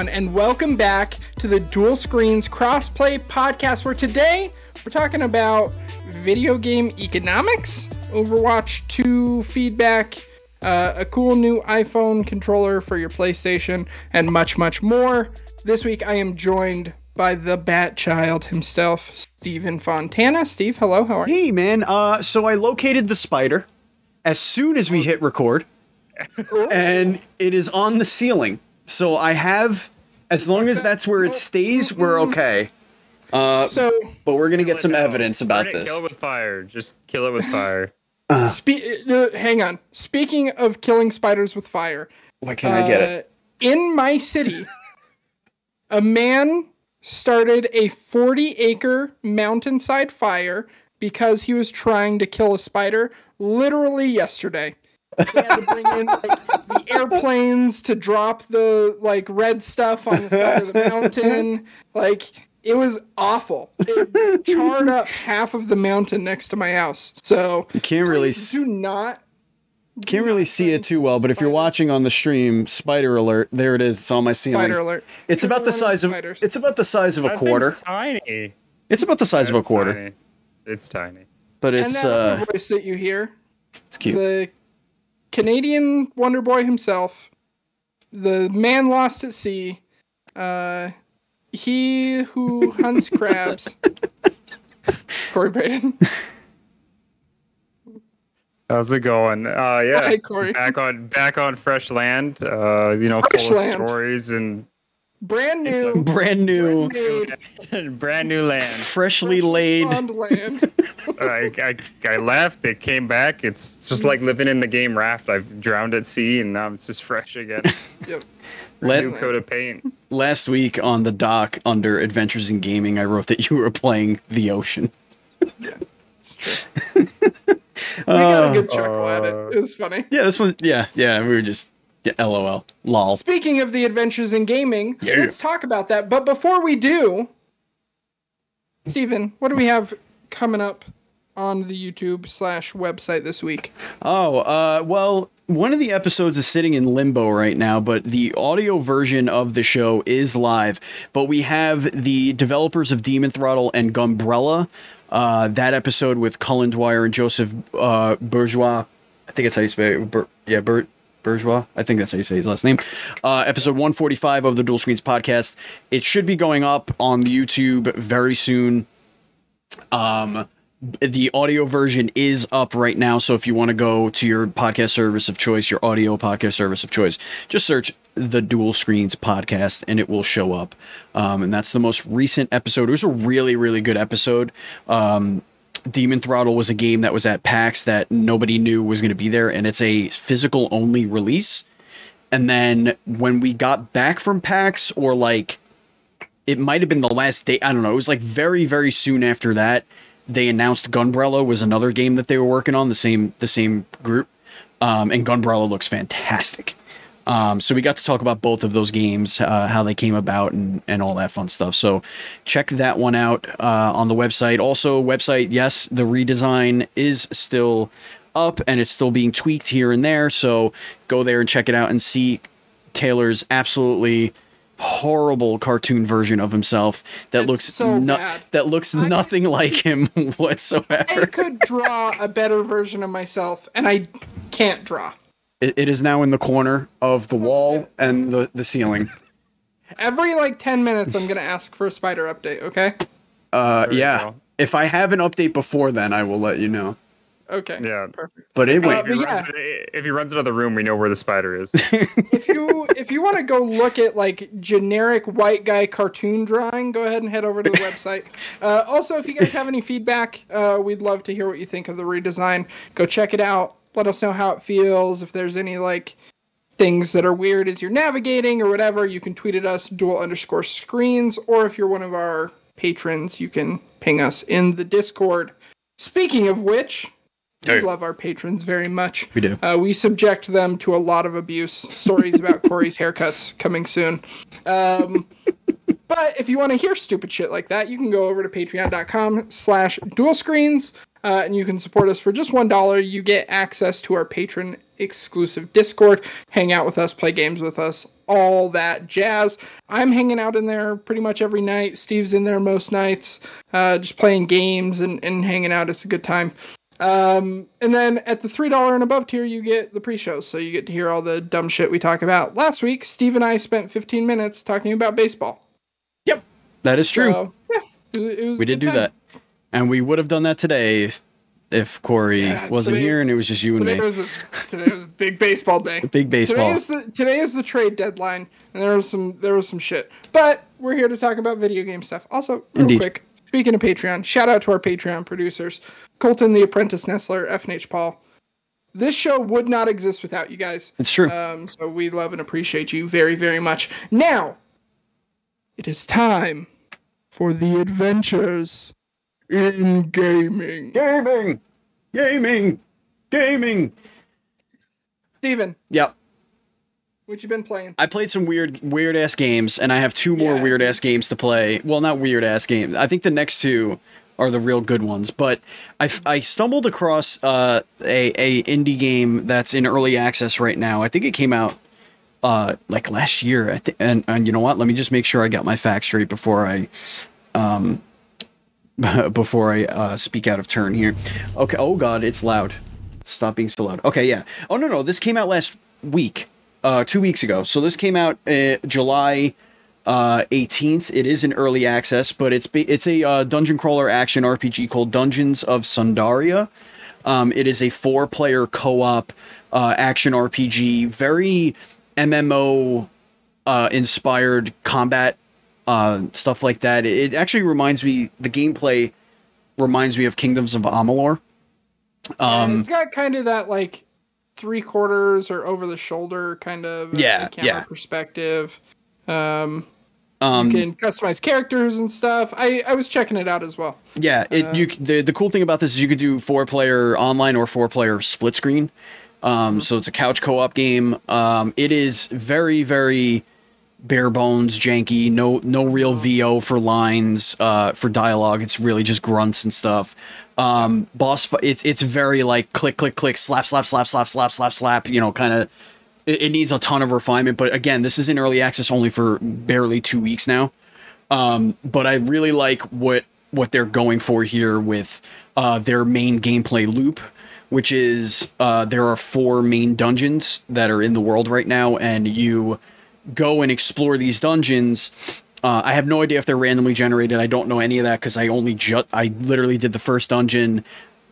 everyone, and welcome back to the Dual Screens Crossplay Podcast, where today we're talking about video game economics, Overwatch 2 feedback, uh, a cool new iPhone controller for your PlayStation, and much, much more. This week I am joined by the Bat Child himself, Stephen Fontana. Steve, hello, how are you? Hey man, uh, so I located the spider as soon as we hit record, and it is on the ceiling. So I have, as long as that's where it stays, we're okay. Uh, So, but we're gonna get some now. evidence about it, this. Kill it with fire. Just kill it with fire. spe- uh, hang on. Speaking of killing spiders with fire, Why can't I get it? Uh, In my city, a man started a 40 acre mountainside fire because he was trying to kill a spider literally yesterday. They had to bring in like, the airplanes to drop the like red stuff on the side of the mountain. Like it was awful. It charred up half of the mountain next to my house. So You can't really do not can't really see it too well. But if you're watching on the stream, spider alert! There it is. It's on my ceiling. spider alert. It's about the size of it's about the size of a quarter. tiny. It's about the size of a quarter. It's tiny. but and it's that other uh, voice that you hear, it's cute. the Canadian Wonder Boy himself, the man lost at sea, uh, he who hunts crabs, Kory Braden. How's it going? Uh, yeah. Hi, Kory. Back on back on fresh land. Uh, you know, Fresh full land. of stories and Brand new, Brand new, made, brand new land. freshly laid. spawned land. I, I, I left. It came back. It's it's just like living in the game Raft. I've drowned at sea and now it's just fresh again. Yep. Let, New coat of paint. last week on the dock under Adventures in Gaming, I wrote that you were playing the ocean. We got a good chuckle at Uh, it. It was funny. Yeah, this one. Yeah, yeah. We were just yeah, LOL, lol. Speaking of the adventures in gaming, Yeah. let's talk about that. But before we do, Stephen, what do we have coming up on the YouTube slash website this week? Oh, uh, well, one of the episodes is sitting in limbo right now, but the audio version of the show is live. But we have the developers of Demon Throttle and Gunbrella. Uh, that episode with Cullen Dwyer and Joseph uh, Bourgeois. I think that's how you say it. Bur- yeah, Bur- Bourgeois. I think that's how you say his last name. Uh, episode 145 of the Dual Screens podcast. It should be going up on the YouTube very soon Um, the audio version is up right now. So if you want to go to your podcast service of choice, your audio podcast service of choice, just search the Dual Screens podcast and it will show up. Um, and that's the most recent episode. It was a really, really good episode. Um, Demon Throttle was a game that was at PAX that nobody knew was going to be there, and it's a physical only release. And then when we got back from PAX, or like it might have been the last day. I don't know. It was like very, very soon after that. They announced Gunbrella was another game that they were working on. The same, the same group, um, and Gunbrella looks fantastic. Um, so we got to talk about both of those games, uh, how they came about, and and all that fun stuff. So check that one out uh, on the website. Also, website, yes, the redesign is still up and it's still being tweaked here and there. So go there and check it out and see Taylar's absolutely horrible cartoon version of himself that It's looks so no- that looks I- nothing like him whatsoever. I could draw a better version of myself, and I can't draw. It, it is now in the corner of the wall and the, the ceiling. Every like 10 minutes, I'm going to ask for a spider update, okay? Uh, There you yeah. go. If I have an update before then, I will let you know. Okay. Yeah. Perfect. But it Uh, went. If he, but runs, yeah. if he runs out of the room, we know where the spider is. if you if you want to go look at like generic white guy cartoon drawing, go ahead and head over to the website. Uh, also, if you guys have any feedback, uh, we'd love to hear what you think of the redesign. Go check it out. Let us know how it feels. If there's any like things that are weird as you're navigating or whatever, you can tweet at us dual underscore screens, or if you're one of our patrons, you can ping us in the Discord. Speaking of which, we Hey. love our patrons very much. We do. Uh, we subject them to a lot of abuse. Stories about Kory's haircuts coming soon. Um, but if you want to hear stupid shit like that, you can go over to patreon.com slash dual screens. Uh, and you can support us for just one dollar. You get access to our patron exclusive Discord, hang out with us, play games with us, all that jazz. I'm hanging out in there pretty much every night. Steve's in there most nights, uh, just playing games and, and hanging out. It's a good time. Um, and then at the $3 and above tier, you get the pre show. So you get to hear all the dumb shit we talk about. Last week, Steve and I spent 15 minutes talking about baseball. Yep, that is true. So, yeah, it, was- it was we did do time. that, and we would have done that today if, if Kory Yeah, wasn't today- here and it was just you and Today me. was a today was a big baseball day. Big baseball. Today is the today is the trade deadline, and there was some there was some shit. But we're here to talk about video game stuff. Also, real Indeed. quick, speaking of Patreon, shout out to our Patreon producers, Colton the Apprentice Nestler, FNH Paul. This show would not exist without you guys. It's true. Um, so we love and appreciate you very, very much. Now, it is time for the adventures in gaming. gaming, gaming, gaming. Stephen, Yep. what you been playing? I played some weird, weird ass games, and I have two more Yeah. weird ass games to play. Well, not weird ass games. I think the next two are the real good ones. But I, f- I stumbled across uh, a a indie game that's in early access right now. I think it came out uh, like last year. I thi- and and you know what? Let me just make sure I got my facts straight before I um before I uh, speak out of turn here. Okay. Oh God, it's loud. Stop being so loud. Okay, yeah. Oh no, no, this came out last week, uh, two weeks ago. So this came out uh, July uh, 18th. It is an early access, but it's it's a uh, dungeon crawler action RPG called Dungeons of Sundaria. Um, it is a four-player co-op uh, action RPG, very MMO inspired combat uh, stuff like that. It actually reminds me. The gameplay reminds me of Kingdoms of Amalur. Um, it's got kind of that like three quarters or over the shoulder kind of uh, Yeah, camera yeah. perspective. Um, um, you can customize characters and stuff. I, I was checking it out as well. Yeah, it you the the cool thing about this is you could do four player online or four player split screen. Um, so it's a couch co op game. Um, it is very very bare bones janky. No no real VO for lines uh, for dialogue. It's really just grunts and stuff. Um, boss it's it's very like click click click slap slap slap slap slap slap slap. You know, kind of. It, it needs a ton of refinement, but again, this is in early access only for barely two weeks now Um, but I really like what what they're going for here with uh, their main gameplay loop, which is uh, there are four main dungeons that are in the world right now, and you go and explore these dungeons. Uh, I have no idea if they're randomly generated. I don't know any of that because I only just I literally did the first dungeon,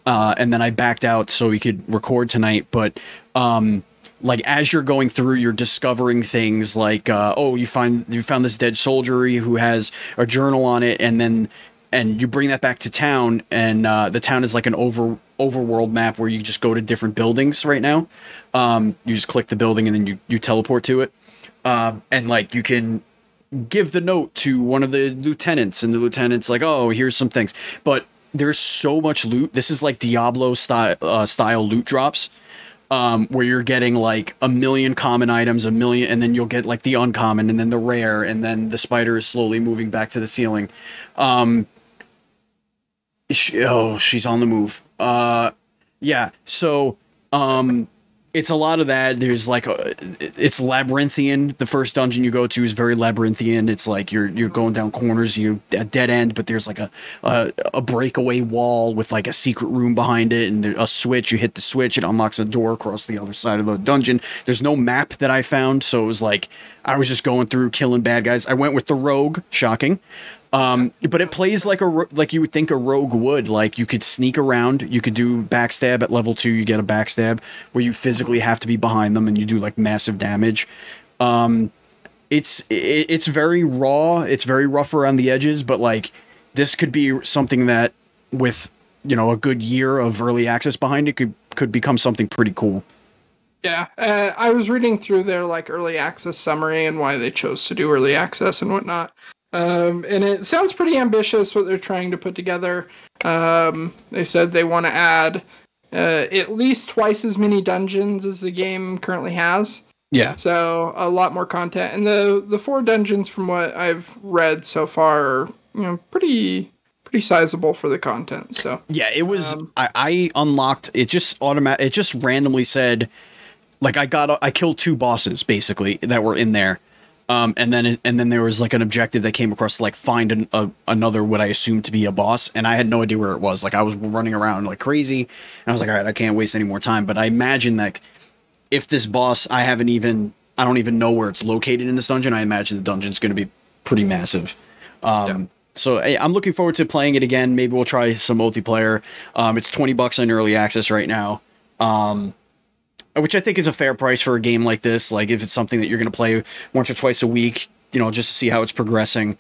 uh, and then I backed out so we could record tonight. But um, like as you're going through, you're discovering things like uh, oh you find you found this dead soldier who has a journal on it, and then and you bring that back to town, and uh, the town is like an over overworld map where you just go to different buildings right now. Um, you just click the building and then you you teleport to it, um, and like you can give the note to one of the lieutenants and the lieutenant's like oh here's some things. But there's so much loot. This is like diablo style uh, style loot drops um, where you're getting like a million common items a million and then you'll get like the uncommon and then the rare and then the spider is slowly moving back to the ceiling. Um she, oh she's on the move. Uh yeah so um it's a lot of that. There's like a, it's labyrinthian. The first dungeon you go to is very labyrinthian. It's like you're you're going down corners, you a dead end, but there's like a, a a breakaway wall with like a secret room behind it, and a switch. You hit the switch, it unlocks a door across the other side of the dungeon. There's no map that I found, so it was like I was just going through killing bad guys. I went with the rogue, shocking. Um, but it plays like a like you would think a rogue would. Like you could sneak around, you could do backstab at level two. You get a backstab where you physically have to be behind them and you do like massive damage. Um, it's it, it's very raw. It's very rough around the edges, but like this could be something that with you know a good year of early access behind it could could become something pretty cool. Yeah, uh, I was reading through their like early access summary and why they chose to do early access and whatnot. Um, and it sounds pretty ambitious what they're trying to put together. Um, they said they want to add uh, at least twice as many dungeons as the game currently has. Yeah. So a lot more content, and the the four dungeons, from what I've read so far, are you know pretty pretty sizable for the content. So Yeah, it was. I, I unlocked it. Just automatic. It just randomly said, like I got. I killed two bosses basically that were in there, um, and then and then there was like an objective that came across to like find an, a, another what I assumed to be a boss, and I had no idea where it was. Like I was running around like crazy, and I was like, all right, I can't waste any more time. But I imagine that if this boss, I haven't even. I don't even know where it's located in this dungeon. I imagine the dungeon's going to be pretty massive. Um, So hey, I'm looking forward to playing it again. Maybe we'll try some multiplayer. Um, it's 20 bucks on early access right now, um, which I think is a fair price for a game like this. Like if it's something that you're going to play once or twice a week, you know, just to see how it's progressing.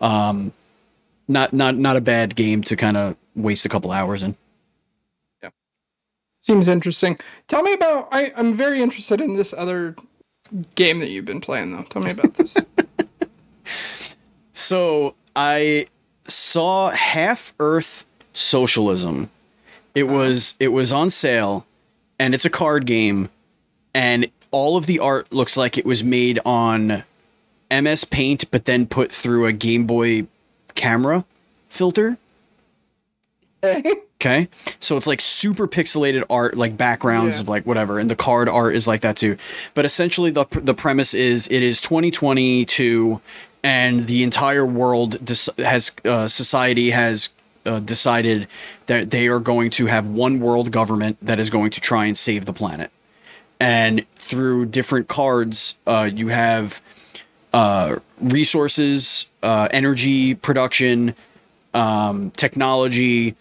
Um, not not not a bad game to kind of waste a couple hours in. Yeah, seems interesting. Tell me about. I I'm very interested in this other game that you've been playing though. Tell me about this. So I saw Half Earth Socialism. It was it was on sale, and it's a card game, and all of the art looks like it was made on MS Paint, but then put through a Game Boy camera filter. Okay. So it's like super pixelated art, like backgrounds Yeah. of like whatever, and the card art is like that too. But essentially, the the premise is it is 2022, and the entire world has uh, society has uh, decided that they are going to have one world government that is going to try and save the planet. And through different cards, uh, you have uh, resources, uh, energy production, um, technology,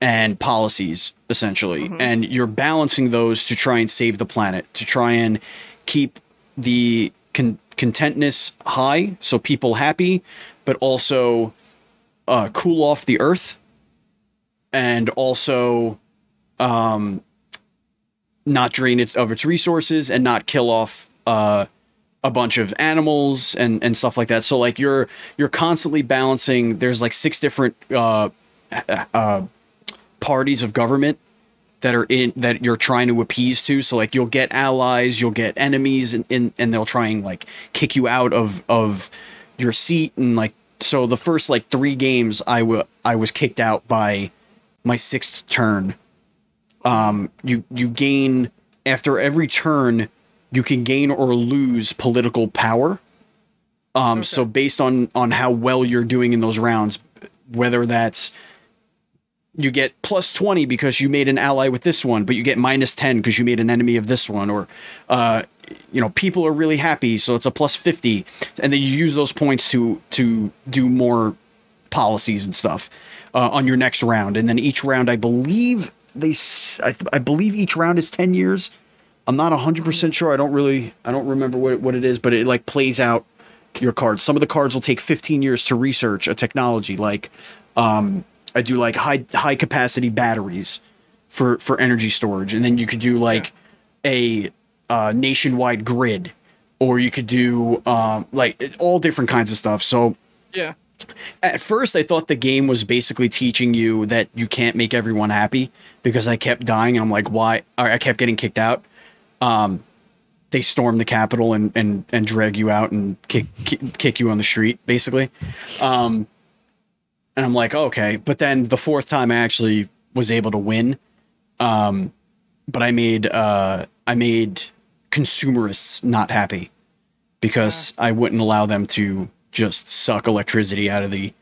and policies, essentially. And you're balancing those to try and save the planet, to try and keep the con- contentness high, so people happy, but also uh, cool off the earth, and also um, not drain it of its resources and not kill off uh, a bunch of animals and and stuff like that. So like you're you're constantly balancing. There's like six different uh, uh, parties of government that are in that you're trying to appease to. So like you'll get allies, you'll get enemies, and and, and they'll try and like kick you out of of your seat and like so the first like three games I wa- I was kicked out by my sixth turn. Um, you you gain after every turn you can gain or lose political power. Um, so based on on how well you're doing in those rounds whether that's you get plus 20 because you made an ally with this one but you get minus 10 because you made an enemy of this one or uh, you know people are really happy so it's a plus 50 and then you use those points to to do more policies and stuff uh, on your next round. And then each round i believe they I, th- I believe each round is 10 years. I'm not 100% sure. I don't really i don't remember what, what it is but it like plays out your cards. Some of the cards will take 15 years to research a technology. Like um, i do like high high capacity batteries for for energy storage. And then you could do like a uh, nationwide grid or you could do um, like all different kinds of stuff. So yeah. At first I thought the game was basically teaching you that you can't make everyone happy because I kept dying and I'm like why? Or I kept getting kicked out. Um they storm the capitol and and and drag you out and kick kick, kick you on the street basically. Um and I'm like okay. But then the fourth time I actually was able to win. Um but I made uh I made consumerists not happy because I wouldn't allow them to just suck electricity out of the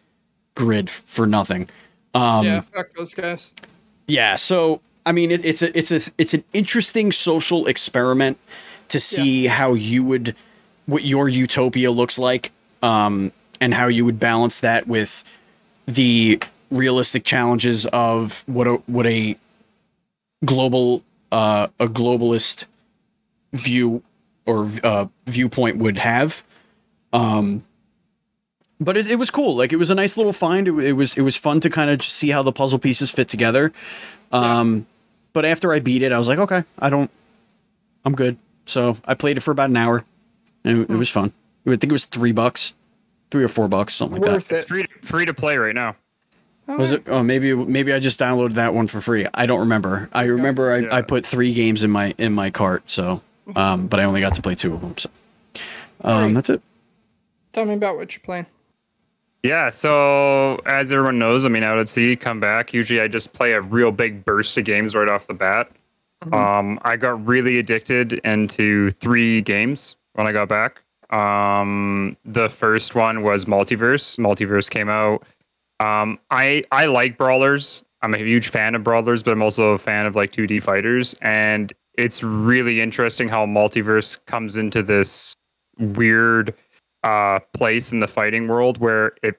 grid f- for nothing. Um, yeah. yeah. Fuck those guys. Yeah, so I mean, it, it's a it's a it's an interesting social experiment to see how you would what your utopia looks like, um, and how you would balance that with the realistic challenges of what a what a global uh, a globalist view or uh, viewpoint would have. Um, but it, it was cool. Like it was a nice little find. It, it was it was fun to kind of see how the puzzle pieces fit together. Um, but after I beat it, I was like, okay, I don't, I'm good. So I played it for about an hour, and it, it was fun. I think it was three bucks, three or four bucks, something like Worth that. It's it. free free to play right now. Was it? Oh, maybe maybe I just downloaded that one for free. I don't remember. I remember I, Yeah. I put three games in my in my cart. So, um, but I only got to play two of them. So, um, Alright. that's it. Tell me about what you're playing. Yeah, so as everyone knows, I mean, out at sea, come back. Usually, I just play a real big burst of games right off the bat. Um, I got really addicted into three games when I got back. Um, the first one was MultiVersus. MultiVersus came out. Um, I I like brawlers. I'm a huge fan of brawlers, but I'm also a fan of like 2D fighters, and it's really interesting how MultiVersus comes into this weird uh, place in the fighting world where it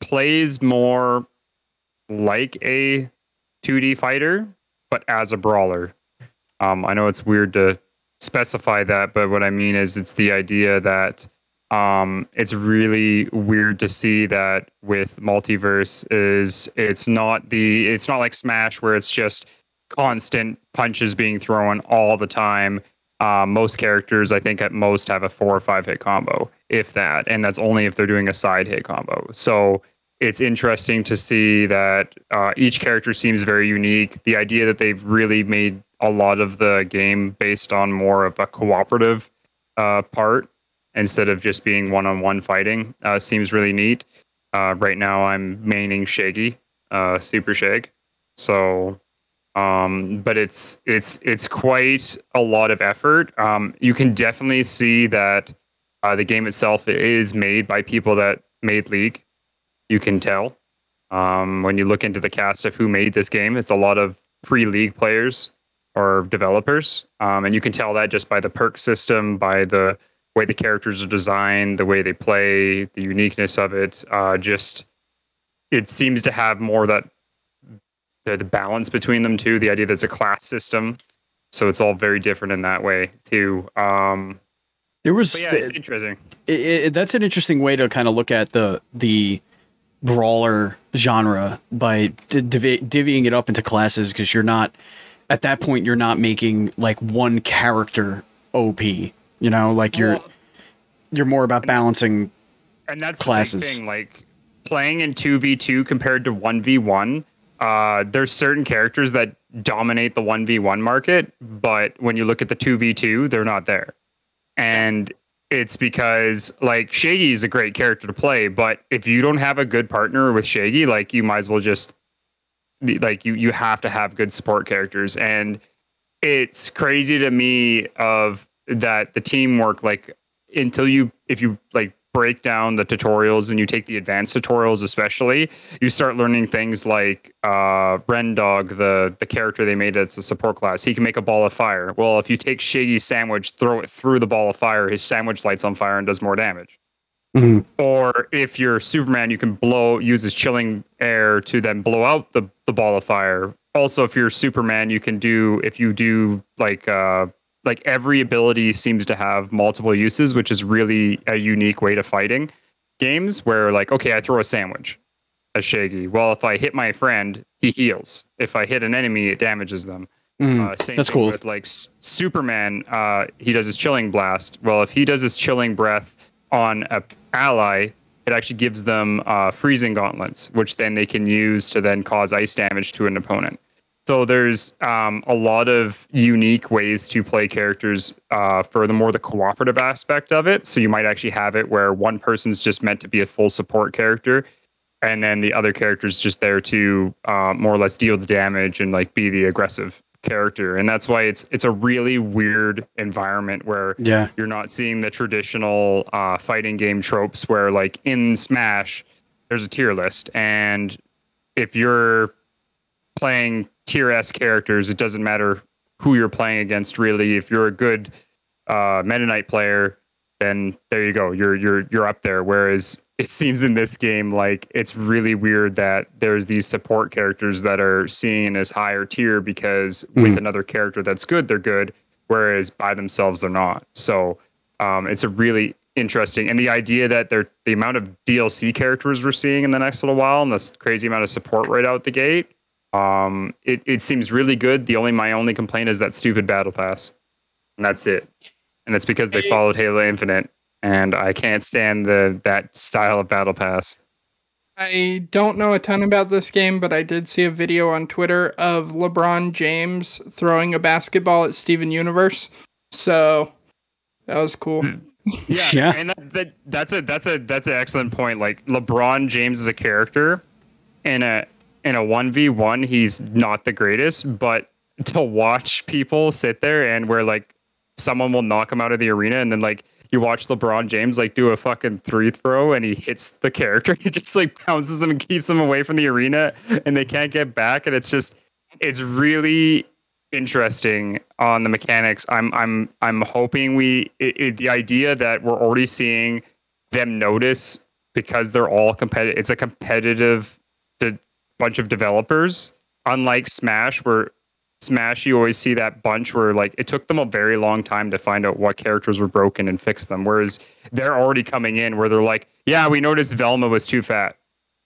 plays more like a 2D fighter, but as a brawler. Um, I know it's weird to specify that, but what I mean is it's the idea that um, it's really weird to see that with MultiVersus is it's not the it's not like Smash where it's just constant punches being thrown all the time. Um, most characters, I think, at most have a four or five hit combo, if that, and that's only if they're doing a side hit combo. So it's interesting to see that uh, each character seems very unique. The idea that they've really made a lot of the game based on more of a cooperative uh, part instead of just being one-on-one fighting uh, seems really neat. Uh, right now, I'm maining Shaggy, uh, Super Shag. So, um, but it's it's it's quite a lot of effort. Um, you can definitely see that uh, the game itself is made by people that made League. You can tell um, when you look into the cast of who made this game. It's a lot of pre-league players or developers, um, and you can tell that just by the perk system, by the way the characters are designed, the way they play, the uniqueness of it. Uh, just it seems to have more that the, the balance between them too. The idea that it's a class system, so it's all very different in that way too. Um, There was yeah, th- it's interesting. it, it, that's an interesting way to kind of look at the the brawler genre by d- divi- divvying it up into classes because you're not at that point you're not making like one character OP. You know, like you're Well, you're more about balancing. and that's classes. the thing. Like playing in two v two compared to one v one. Uh, there's certain characters that dominate the one v one market, but when you look at the two v two, they're not there. And it's because like Shaggy is a great character to play, but if you don't have a good partner with Shaggy, like you might as well just like you you have to have good support characters and it's crazy to me of that the teamwork like until you if you like break down the tutorials and you take the advanced tutorials especially you start learning things like uh Reindog the the character they made as a support class he can make a ball of fire well if you take Shaggy's sandwich throw it through the ball of fire his sandwich lights on fire and does more damage Mhm. or if you're Superman, you can blow uses chilling air to then blow out the, the ball of fire. Also, if you're Superman, you can do if you do like uh like every ability seems to have multiple uses, which is really a unique way to fighting games where like, okay, I throw a sandwich as Shaggy. Well, if I hit my friend, he heals. If I hit an enemy, it damages them. Mhm. Uh, same That's cool. With like Superman, uh, he does his chilling blast. Well, if he does his chilling breath on a ally, it actually gives them uh, freezing gauntlets, which then they can use to then cause ice damage to an opponent. So there's um, a lot of unique ways to play characters uh, for the more the cooperative aspect of it. So you might actually have it where one person's just meant to be a full support character, and then the other character's just there to uh, more or less deal the damage and like be the aggressive character. And that's why it's it's a really weird environment where Yeah. you're not seeing the traditional uh, fighting game tropes where like in Smash there's a tier list and if you're playing tier S characters, it doesn't matter who you're playing against really. If you're a good uh, Knight player, then there you go. You're you're you're up there. Whereas it seems in this game like it's really weird that there's these support characters that are seen as higher tier because with another character that's good, they're good, whereas by themselves they're not. So um, it's a really interesting and the idea that they're the amount of DLC characters we're seeing in the next little while and this crazy amount of support right out the gate. Um, it, it seems really good. The only my only complaint is that stupid battle pass. And that's it. And it's because they followed Halo Infinite and I can't stand the that style of battle pass. I don't know a ton about this game, but I did see a video on Twitter of LeBron James throwing a basketball at Steven Universe. So that was cool. Yeah, Yeah. and that, that, that's a that's a that's an excellent point. Like LeBron James is a character in a in a one v one, he's not the greatest, but to watch people sit there and where like someone will knock him out of the arena, and then like you watch LeBron James like do a fucking three throw and he hits the character, he just like bounces him and keeps him away from the arena, and they can't get back, and it's just it's really interesting on the mechanics. I'm I'm I'm hoping we it, it, the idea that we're already seeing them notice because they're all competitive. It's a competitive bunch of developers. Unlike Smash, where Smash you always see that bunch where like it took them a very long time to find out what characters were broken and fix them. Whereas they're already coming in where they're like, yeah, we noticed Velma was too fat.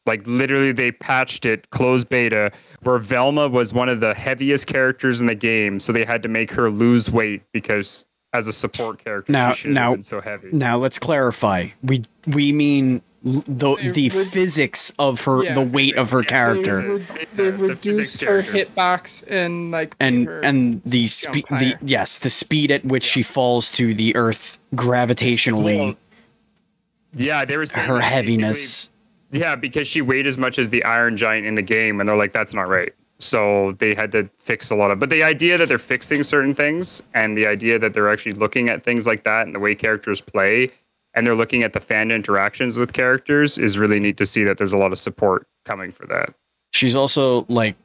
Like literally, they patched it closed beta where Velma was one of the heaviest characters in the game, so they had to make her lose weight because as a support character, Now- she now- so heavy. Now let's clarify. We we mean the They the would- physics of her, Yeah. the weight of her Yeah. character, They've, The- re- they've the physics reduced her character. hitbox and like and and the speed, the yes, the speed at which she falls to the earth gravitationally, yeah, they were her heaviness. Yeah, because she weighed as much as the Iron Giant in the game, and they're like, that's not right. So they had to fix a lot of. But the idea that they're fixing certain things, and the idea that they're actually looking at things like that and the way characters play, and they're looking at the fan interactions with characters, is really neat to see that there's a lot of support coming for that. She's also like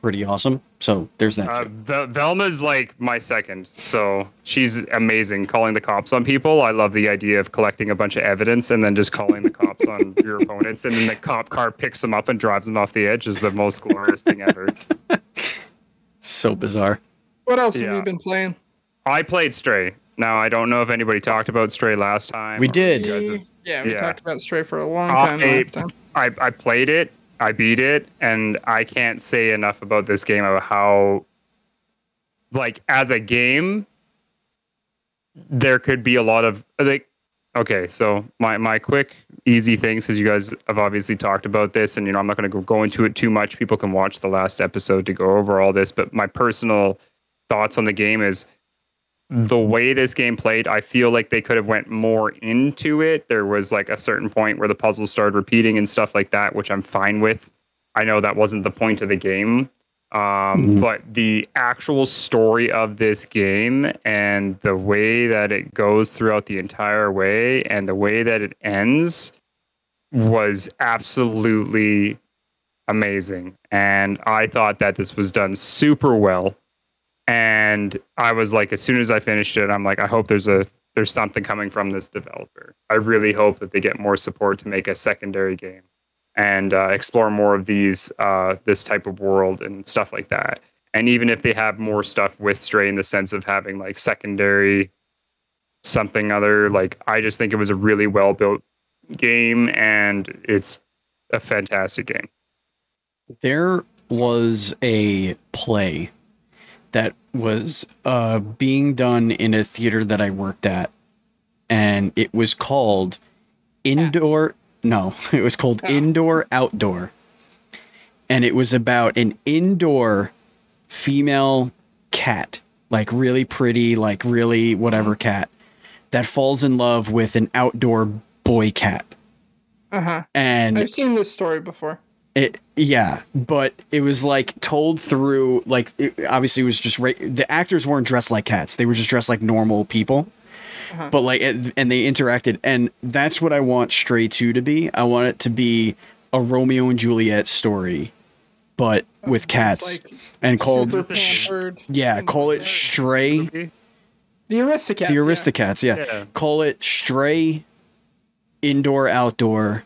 pretty awesome. So there's that Uh, too. Vel- Velma's like my second, so she's amazing. Calling the cops on people, I love the idea of collecting a bunch of evidence and then just calling the cops on your opponents, and then the cop car picks them up and drives them off the edge. Is the most glorious thing ever. So bizarre. what else have you been playing? I played Stray. Now I don't know if anybody talked about Stray last time. We did. have- yeah, we yeah. talked about Stray for a long time I, time. I I played it. I beat it, and I can't say enough about this game of how, like, as a game, there could be a lot of like. Okay, so my my quick easy things because you guys have obviously talked about this, and you know I'm not going to go, go into it too much. People can watch the last episode to go over all this, but my personal thoughts on the game is the way this game played, I feel like they could have went more into it. There was like a certain point where the puzzles started repeating and stuff like that, which I'm fine with. I know that wasn't the point of the game. Um, But the actual story of this game and the way that it goes throughout the entire way and the way that it ends was absolutely amazing. And I thought that this was done super well and I was like, as soon as I finished it, I'm like, I hope there's a there's something coming from this developer. I really hope that they get more support to make a secondary game and uh, explore more of these uh, this type of world and stuff like that. And even if they have more stuff with Stray in the sense of having like secondary something other, like I just think it was a really well built game and it's a fantastic game. There was a play that was uh, being done in a theater that I worked at, and it was called Indoor. No, it was called Indoor Outdoor, and it was about an indoor female cat, like really pretty, like really whatever cat, that falls in love with an outdoor boy cat, Uh huh. and I've seen this story before. it yeah, but it was like told through like it, obviously it was just right. The actors weren't dressed like cats; they were just dressed like normal people. But like, it, and they interacted, and that's what I want Stray Two to be. I want it to be a Romeo and Juliet story, but with cats, like and called sh- yeah, call it. Stray. The Aristocats. The yeah. Aristocats, yeah. Yeah. Call it Stray Indoor Outdoor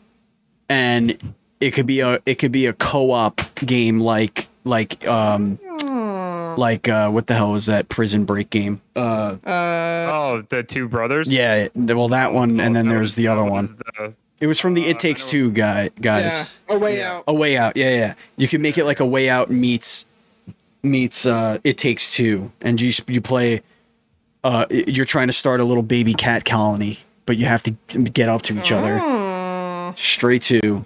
and it could be a it could be a co-op game like like um like uh what the hell was that prison break game? Uh Uh, Oh, the two brothers. yeah, well that one and then there's was- the other one. the- It was from the uh, It Takes Two guy yeah. guys. A way Yeah. out. A Way Out. Yeah, yeah. You can make it like a Way Out meets meets uh It Takes Two and you you play uh you're trying to start a little baby cat colony, but you have to get up to each other. Oh, Straight to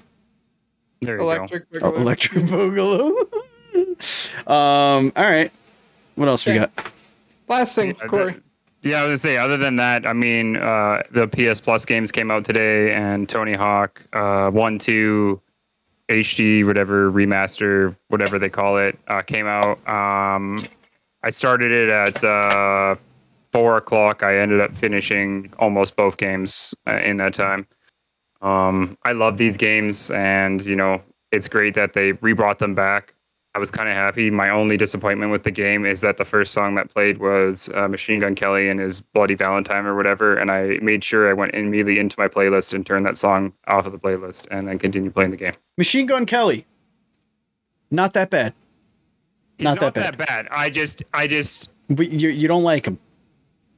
There you electric. oh, Boogaloo. Electric Boogaloo. um, all right. What else we got? Last thing, go. Kory. Yeah, I was gonna say. Other than that, I mean, uh, the PS Plus games came out today, and Tony Hawk uh, One, Two, HD, whatever remaster, whatever they call it, uh, came out. Um, I started it at uh, four o'clock. I ended up finishing almost both games uh, in that time. Um, I love these games, and you know, it's great that they rebrought them back. I was kind of happy. My only disappointment with the game is that the first song that played was uh, Machine Gun Kelly and his Bloody Valentine or whatever. And I made sure I went immediately into my playlist and turned that song off of the playlist and then continued playing the game. Machine Gun Kelly. Not that bad. He's Not that bad. That bad. I just, I just, But you you don't like him.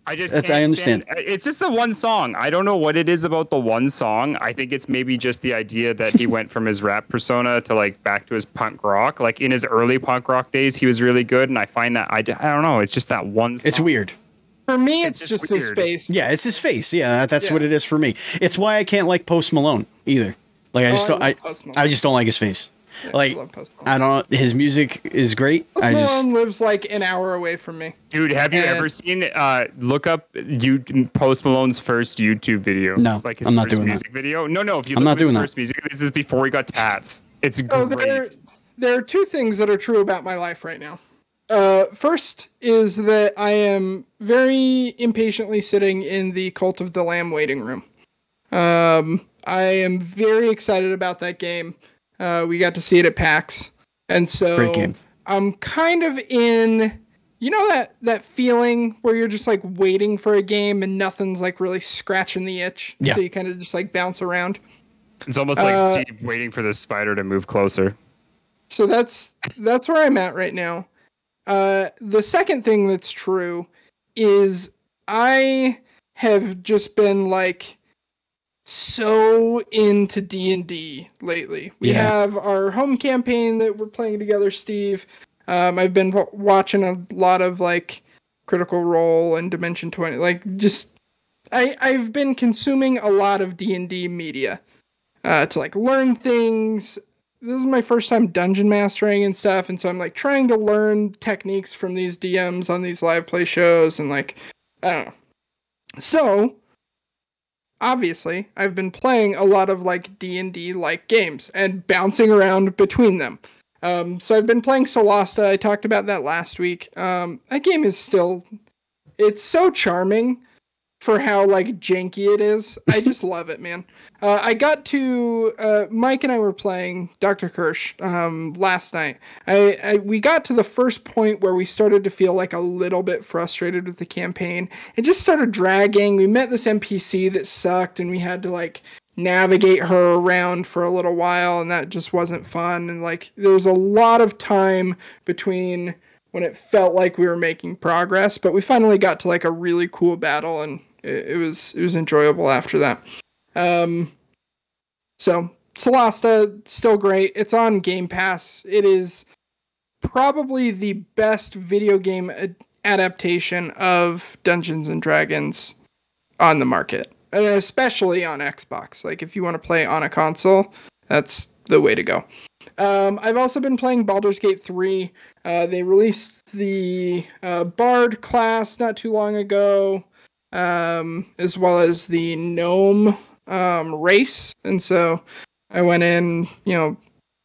I just That's- can't I understand. stand- it's just the one song. I don't know what it is about the one song. I think it's maybe just the idea that he went from his rap persona to like back to his punk rock. Like in his early punk rock days, he was really good, and I find that I, I don't know. It's just that one. Song. It's weird. For me, it's, It's just, just his face. Yeah, it's his face. Yeah, that, that's Yeah. what it is for me. It's why I can't like Post Malone either. Like I just Oh, don't. I, love Post Malone. I just don't like his face. Like love Post Malone. I don't. His music is great. Post I just Malone lives like an hour away from me. Dude, have you And- ever seen? Uh, look up you Post Malone's first YouTube video. No, like his I'm not first doing that. video. No, no. If you I'm look not up his doing that. first music, this is before he got tats. It's Oh, great. there, there are two things that are true about my life right now. Uh, first is that I am very impatiently sitting in the Cult of the Lamb waiting room. Um, I am very excited about that game. Uh, we got to see it at PAX, and so I'm kind of in. You know that that feeling where you're just like waiting for a game and nothing's like really scratching the itch. Yeah. So you kind of just like bounce around. It's almost like Uh, Steve waiting for the spider to move closer. So that's that's where I'm at right now. Uh, the second thing that's true is I have just been like so into D and D lately. We Yeah. have our home campaign that we're playing together, Steve. Um, I've been w- watching a lot of like Critical Role and Dimension Twenty, like just I I've been consuming a lot of D and D media uh, to like learn things. This is my first time dungeon mastering and stuff, and so I'm like trying to learn techniques from these DMs on these live play shows, and like I don't know. So obviously, I've been playing a lot of like D and D like games and bouncing around between them. Um, so I've been playing Solasta. I talked about that last week. Um, that game is still, it's so charming for how like janky it is. I just love it, man. Uh, I got to uh, Mike and I were playing Dr. Kirsch um, last night. I, I we got to the first point where we started to feel like a little bit frustrated with the campaign. It just started dragging. We met this NPC that sucked, and we had to like navigate her around for a little while, and that just wasn't fun. And like there was a lot of time between when it felt like we were making progress, but we finally got to like a really cool battle, and it, was it was enjoyable after that. Um, so Solasta still great. It's on Game Pass. It is probably the best video game ad- adaptation of Dungeons and Dragons on the market, and especially on Xbox. Like if you want to play on a console, that's the way to go. Um, I've also been playing Baldur's Gate 3. Uh, they released the uh, Bard class not too long ago, um, as well as the Gnome um, race. And so I went in, you know,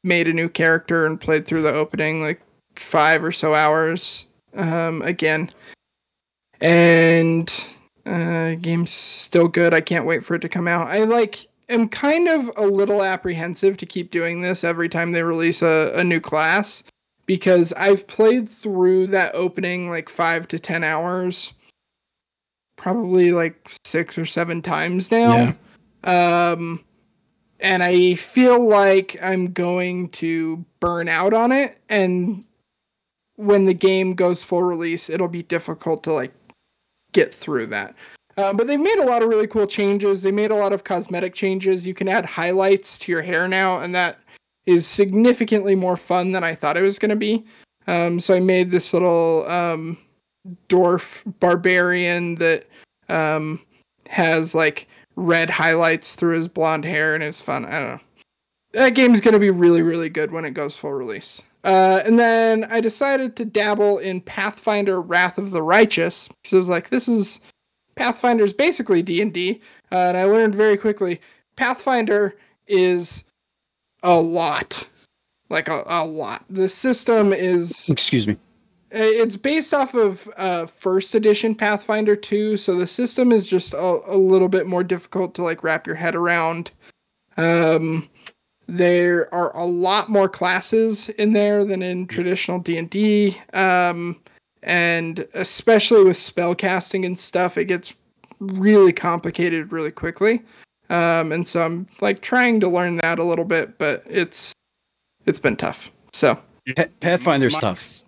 made a new character and played through the opening like five or so hours um, again. And uh, game's still good. I can't wait for it to come out. I like am kind of a little apprehensive to keep doing this every time they release a, a new class because I've played through that opening like five to ten hours probably like six or seven times now. Um and I feel like I'm going to burn out on it and when the game goes full release it'll be difficult to like get through that. Uh, but they've made a lot of really cool changes. They made a lot of cosmetic changes. You can add highlights to your hair now, and that is significantly more fun than I thought it was going to be. Um, so I made this little um, dwarf barbarian that um, has like red highlights through his blonde hair, and it's fun. I don't know. That game's to be really, really good when it goes full release. Uh, and then I decided to dabble in Pathfinder: Wrath of the Righteous because I was like, this is Pathfinder's basically D and D, uh, and I learned very quickly Pathfinder is a lot, like a, a lot. The system is Excuse me. Uh, it's based off of uh, first edition Pathfinder 2, so the system is just a, a little bit more difficult to like wrap your head around. Um, there are a lot more classes in there than in traditional D and D, um, and especially with spell casting and stuff, it gets really complicated really quickly. Um, and so I'm like trying to learn that a little bit, but it's it's been tough. So Pa- Pathfinder stuff.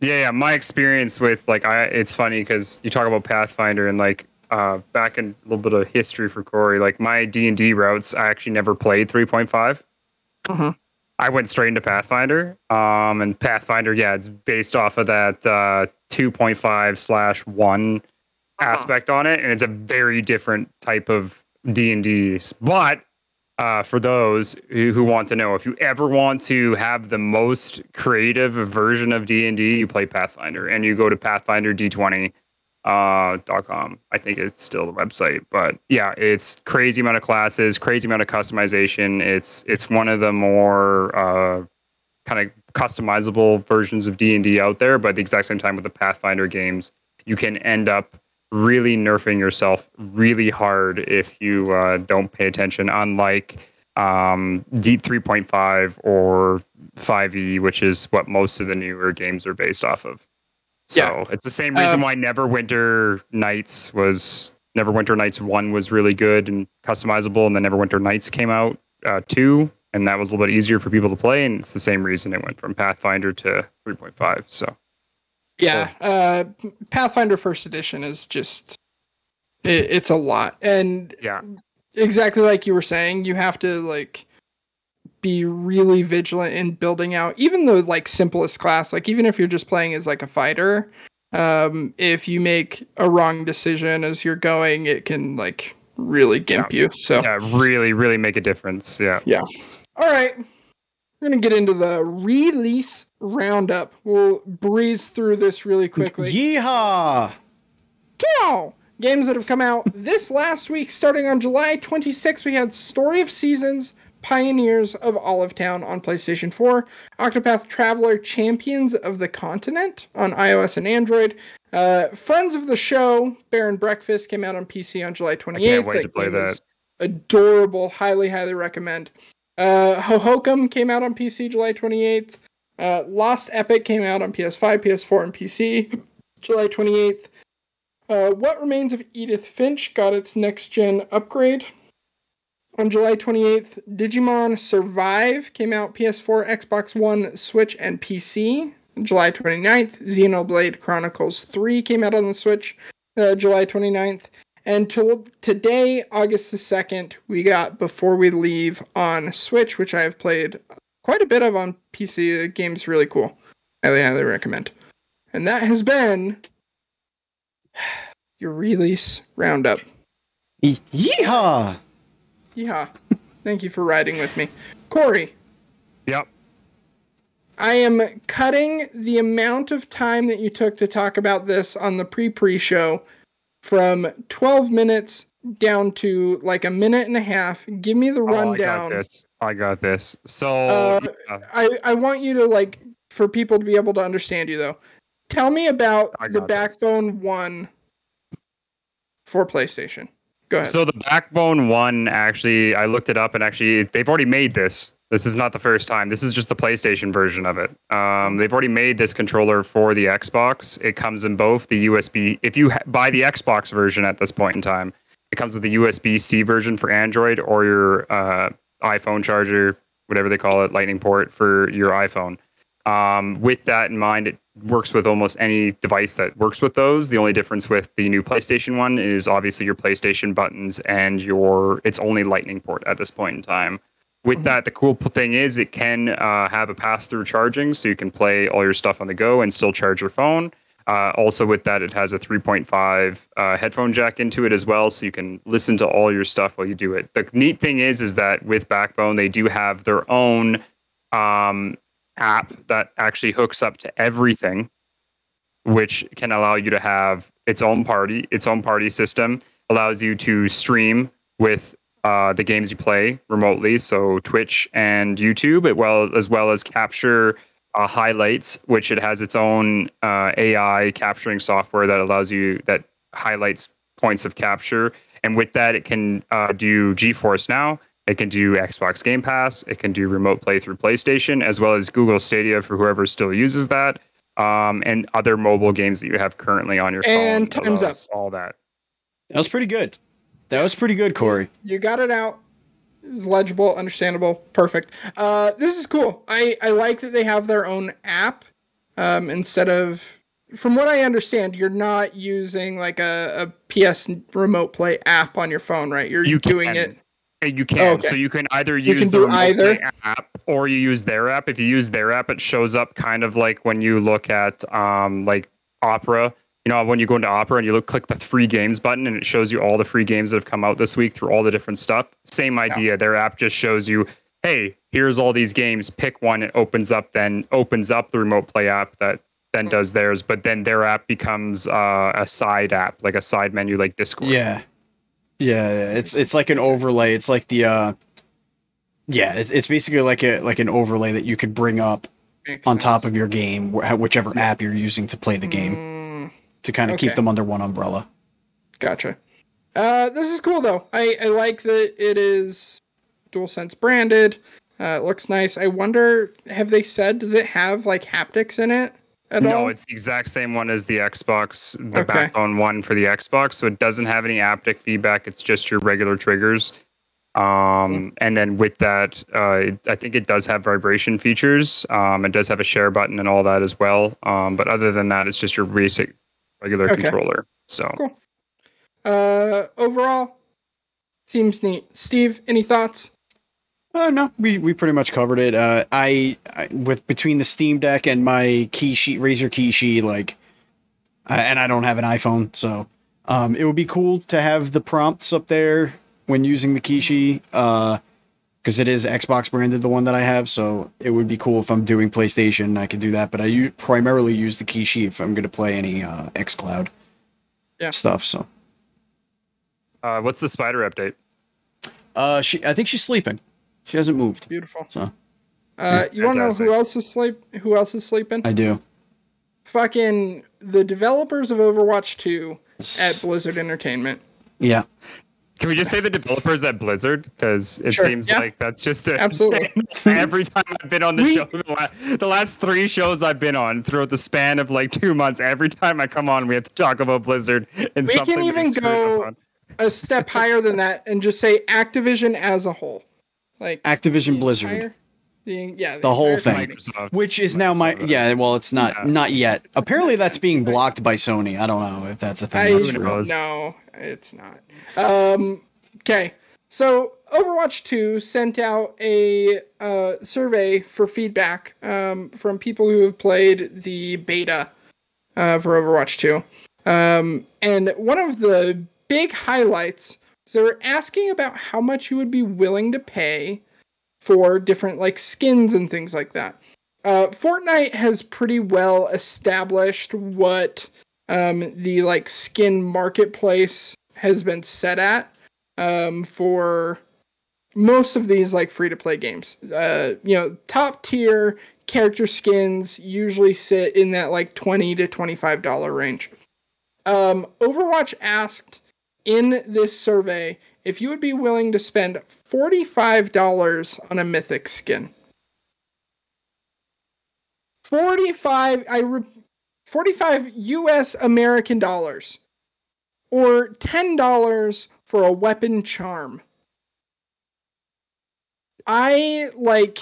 Yeah, yeah. My experience with like, I it's funny because you talk about Pathfinder and like uh, back in a little bit of history for Kory. Like my D and D routes, I actually never played three point five. Mhm. I went straight into Pathfinder. Um, and Pathfinder, yeah, it's based off of that uh, two point five slash one Uh-huh. aspect on it, and it's a very different type of D and D. But uh, for those who, who want to know, if you ever want to have the most creative version of D and D, you play Pathfinder, and you go to Pathfinder D20 uh, com. I think it's still the website, but yeah, it's crazy amount of classes, crazy amount of customization. It's it's one of the more uh, kind of customizable versions of D and D out there. But at the exact same time with the Pathfinder games, you can end up really nerfing yourself really hard if you uh, don't pay attention. Unlike um, Deep 3.5 or 5e, which is what most of the newer games are based off of. So Yeah. it's the same reason Um, why Neverwinter Nights was Neverwinter Nights 1 was really good and customizable, and then Neverwinter Nights came out uh, 2, and that was a little bit easier for people to play. And it's the same reason it went from Pathfinder to 3.5. So Yeah, uh, Pathfinder First Edition is just it, it's a lot, and yeah, exactly like you were saying, you have to like be really vigilant in building out even the like simplest class. Like even if you're just playing as like a fighter, um, if you make a wrong decision as you're going, it can like really gimp you. So yeah, really, really make a difference. Yeah. Yeah. All right. We're going to get into the release roundup. We'll breeze through this really quickly. Yeehaw! Cow! Games that have come out this last week, starting on July 26th, we had Story of Seasons, Pioneers of Olive Town on PlayStation 4, Octopath Traveler, Champions of the Continent on iOS and Android, uh, Friends of the Show, Bear and Breakfast came out on PC on July 28th. wait to play game that. is Adorable, highly, highly recommend. Uh, Hohokum came out on PC July 28th. Uh, Lost Epic came out on PS5, PS4, and PC July 28th. Uh, what Remains of Edith Finch got its next gen upgrade. On July 28th, Digimon Survive came out PS4, Xbox One, Switch, and PC. July 29th, Xenoblade Chronicles 3 came out on the Switch, uh, July 29th. And till today, August the 2nd, we got Before We Leave on Switch, which I have played quite a bit of on PC. The game's really cool. Highly, highly recommend. And that has been your release roundup. Ye- Yeehaw! Thank you for riding with me. Kory, Yep. I am cutting the amount of time that you took to talk about this on the pre pre show from 12 minutes down to like a minute and a half. Give me the Oh, I got rundown. this. I got this. So Uh, yeah, I, I want you to like for people to be able to understand you though. Tell me about the this. Backbone One for PlayStation. Go ahead. So the Backbone one, actually, I looked it up, and actually, they've already made this. This is not the first time. This is just the PlayStation version of it. Um, they've already made this controller for the Xbox. It comes in both the USB. If you ha- buy the Xbox version at this point in time, it comes with the USB C version for Android or your uh, iPhone charger, whatever they call it, Lightning port for your iPhone. Um, with that in mind, it works with almost any device that works with those. The only difference with the new PlayStation one is obviously your PlayStation buttons and your it's only Lightning port at this point in time. With that, the cool thing is it can uh, have a pass-through charging, so you can play all your stuff on the go and still charge your phone. Uh, also, with that, it has a 3.5 uh, headphone jack into it as well, so you can listen to all your stuff while you do it. The neat thing is, is that with Backbone, they do have their own um, app that actually hooks up to everything, which can allow you to have its own party, its own party system, allows you to stream with uh, the games you play remotely, so Twitch and YouTube, as well as well as capture uh, highlights, which it has its own uh, AI capturing software that allows you that highlights points of capture, and with that, it can uh, do GeForce Now. It can do Xbox Game Pass. It can do remote play through PlayStation, as well as Google Stadia for whoever still uses that, um, and other mobile games that you have currently on your And phone. And time's allows All that. That was pretty good. That was pretty good, Kory. You got it out. It's legible, understandable, perfect. Uh, this is cool. I, I like that they have their own app um, instead of, from what I understand, you're not using like a, a PS remote play app on your phone, right? You're You doing can. it. You can. Okay. So you can either You use can the do either? app or you use their app. If you use their app, it shows up kind of like when you look at um like Opera. You know, when you go into Opera and you look click the free games button and it shows you all the free games that have come out this week through all the different stuff. Same idea. Their app just shows you, hey, here's all these games. Pick one. It opens up, then opens up the remote play app that then Hmm. does theirs. But then their app becomes uh, a side app, like a side menu, like Discord. Yeah. Yeah, yeah, it's it's like an overlay. It's like the uh Yeah, it's it's basically like a like an overlay that you could bring up Makes on sense. top of your game, wh- whichever app you're using to play the game Mm, to kind of okay. keep them under one umbrella. gotcha. Uh, this is cool though. I, I like that it is DualSense branded. Uh, it looks nice. I wonder, have they said, does it have like haptics in it at No, all? it's the exact same one as the Xbox, the Okay. backbone one for the Xbox. So it doesn't have any haptic feedback. It's just your regular triggers. Um, and then with that, uh, it, I think it does have vibration features. Um, it does have a share button and all that as well. Um, but other than that, it's just your basic regular Okay. controller. So Cool. Uh, overall, seems neat. Steve, any thoughts? Uh, no, we, we pretty much covered it. Uh, I, I with between the Steam Deck and my Kishi, Razer Kishi, like, I, and I don't have an iPhone, so um, it would be cool to have the prompts up there when using the Kishi, uh, because it is Xbox branded, the one that I have. So it would be cool if I'm doing PlayStation, I could do that. But I u- primarily use the Kishi if I'm going to play any uh, XCloud Yeah. stuff. So, uh, what's the spider update? uh, she, I think she's sleeping. She hasn't moved. Beautiful. So Uh, you want to know who else is sleep? Who else is sleeping? I do. Fucking the developers of Overwatch 2 at Blizzard Entertainment. Yeah. Can we just say the developers at Blizzard? Because it Sure, seems yeah. like that's just a, Absolutely. every time I've been on the We- show, the, la- the last three shows I've been on throughout the span of like two months, every time I come on, we have to talk about Blizzard and We something can even go a step higher than that and just say Activision as a whole. Like Activision the Blizzard. entire- the, yeah, The whole thing. Microsoft. Which is now my Microsoft. yeah. Well, it's not Yeah. not yet. Apparently, that's being blocked by Sony. I don't know if that's a thing. I that's Who real. no, it's not. Um, okay, so Overwatch 2 sent out a uh, survey for feedback um, from people who have played the beta uh, for Overwatch 2. Um, and one of the big highlights they were asking about how much you would be willing to pay for different like skins and things like that. Uh, Fortnite has pretty well established what um, the like skin marketplace has been set at um, for most of these like free to play games. Uh, you know, top tier character skins usually sit in that like twenty to twenty five dollar range. Um, Overwatch asked in this survey if you would be willing to spend forty five dollars on a mythic skin. Forty five. I. Re- 45 US American dollars or $10 for a weapon charm. I like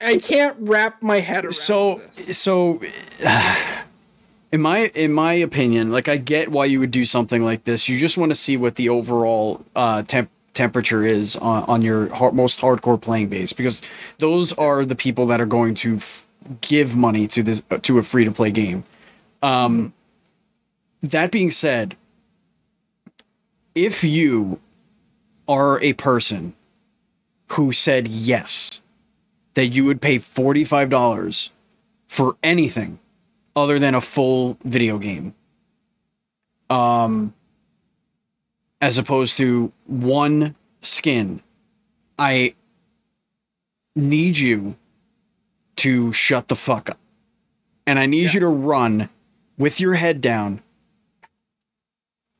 I can't wrap my head around So this. so, in my in my opinion, like I get why you would do something like this. You just want to see what the overall uh, temp temperature is on, on your har most hardcore playing base because those are the people that are going to f- give money to this uh, to a free to play game. Um, that being said, if you are a person who said yes, that you would pay $45 for anything other than a full video game. Um, as opposed to one skin. I need you to shut the fuck up. And I need Yeah. you to run with your head down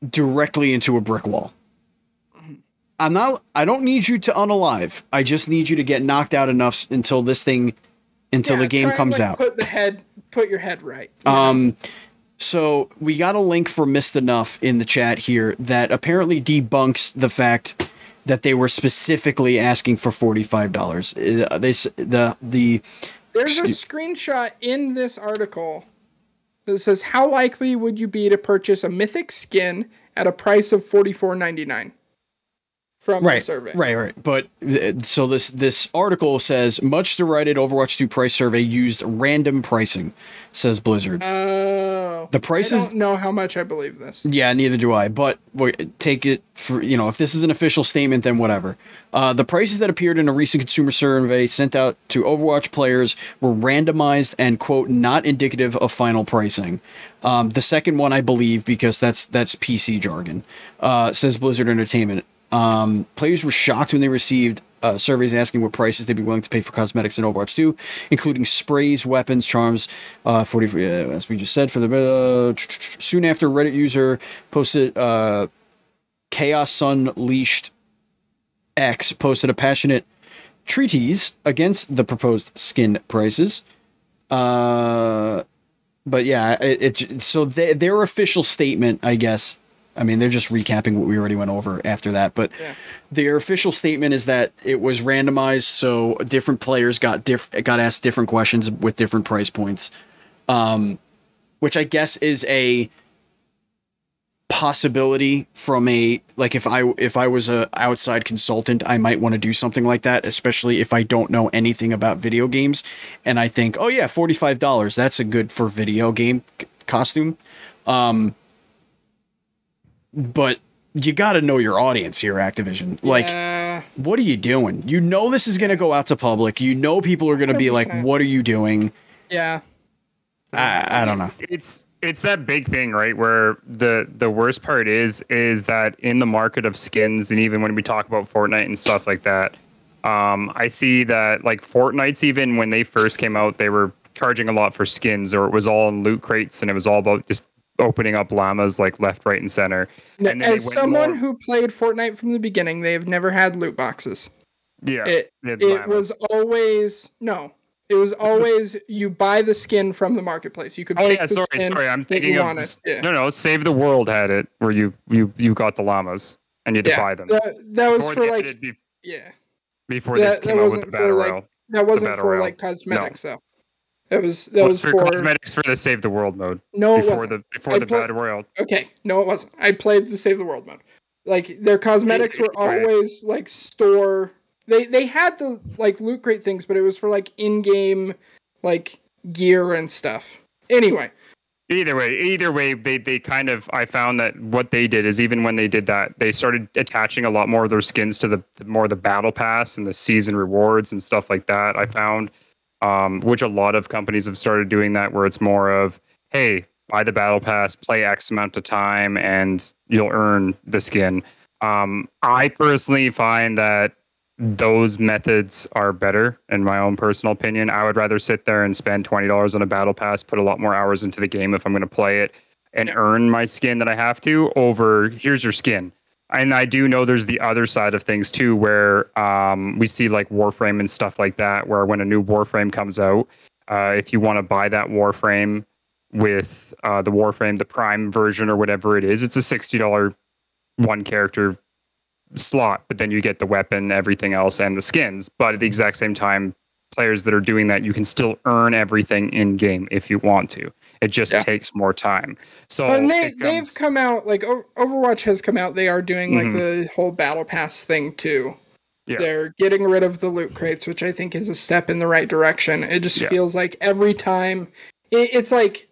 directly into a brick wall. I'm not I don't need you to unalive. I just need you to get knocked out enough until this thing until Yeah, the game comes like, out. Put the head, put your head right. Um, so we got a link for Missed Enough in the chat here that apparently debunks the fact that they were specifically asking for forty five dollars. Uh, they the the There's a screenshot in this article that says, "How likely would you be to purchase a mythic skin at a price of forty four ninety nine? From the right survey. right right. But uh, so this this article says much derided Overwatch two price survey used random pricing, says Blizzard. Oh. the I prices don't know how much I believe this. Yeah, neither do I. But take it for you know, if this is an official statement, then whatever. Uh, the prices that appeared in a recent consumer survey sent out to Overwatch players were randomized and quote not indicative of final pricing. Um, the second one, I believe, because that's that's PC jargon, uh, says Blizzard Entertainment. Um, players were shocked when they received uh, surveys asking what prices they'd be willing to pay for cosmetics in Overwatch 2, including sprays, weapons, charms. Uh, 40, uh, as we just said, for the uh, soon after, Reddit user posted uh, Chaos Unleashed X posted a passionate treatise against the proposed skin prices. Uh, but yeah, it, it so they, their official statement, I guess. I mean, they're just recapping what we already went over after that, but Yeah. their official statement is that it was randomized, so different players got diff- got asked different questions with different price points, um, which I guess is a possibility from a like if I if I was a outside consultant I might want to do something like that especially if I don't know anything about video games and I think oh yeah $45 that's a good for video game c- costume um but you got to know your audience here Activision. Like Uh, what are you doing? You know this is going to go out to public. You know people are going to be like what are you doing? Yeah. I, I don't know. It's it's that big thing right where the the worst part is is that in the market of skins and even when we talk about fortnite and stuff like that um i see that like fortnite's even when they first came out they were charging a lot for skins or it was all in loot crates and it was all about just opening up llamas like left right and center N- and then As someone more- who played Fortnite from the beginning, they have never had loot boxes. yeah It it was always no. It was always you buy the skin from the marketplace. You could Oh yeah, sorry, sorry. I'm thinking of. Yeah. no, no. Save the World had it where you you you got the llamas and you had to buy them. That, that was Before for like be- yeah. before That, they that came out with wasn't the for battle like royale. that wasn't for like cosmetics though. That was that was for, cosmetics for the Save the World mode no it before wasn't. the before I the pla- battle royale. Okay, no, it wasn't. I played the Save the World mode. Like their cosmetics were always like store. They they had the like loot crate things, but it was for like in game like gear and stuff. Anyway, Either way, either way, they they kind of I found that what they did is even when they did that, they started attaching a lot more of their skins to the, the more the battle pass and the season rewards and stuff like that. I found, um, which a lot of companies have started doing that, where it's more of hey, buy the battle pass, play X amount of time, and you'll earn the skin. Um, I personally find that those methods are better in my own personal opinion. I would rather sit there and spend twenty dollars on a battle pass, put a lot more hours into the game if I'm going to play it, and earn my skin that I have to. Over here's your skin. And I do know there's the other side of things too, where um, we see like Warframe and stuff like that, where when a new Warframe comes out, uh, if you want to buy that Warframe with uh, the Warframe, the Prime version or whatever it is, it's a sixty dollar one character slot, but then you get the weapon, everything else, and the skins. But at the exact same time, players that are doing that, you can still earn everything in game if you want to. It just Yeah. takes more time. So and they it they've come out like Overwatch has come out. They are doing like Mhm. the whole battle pass thing too. Yeah. They're getting rid of the loot crates, which I think is a step in the right direction. It just Yeah. feels like every time it, it's like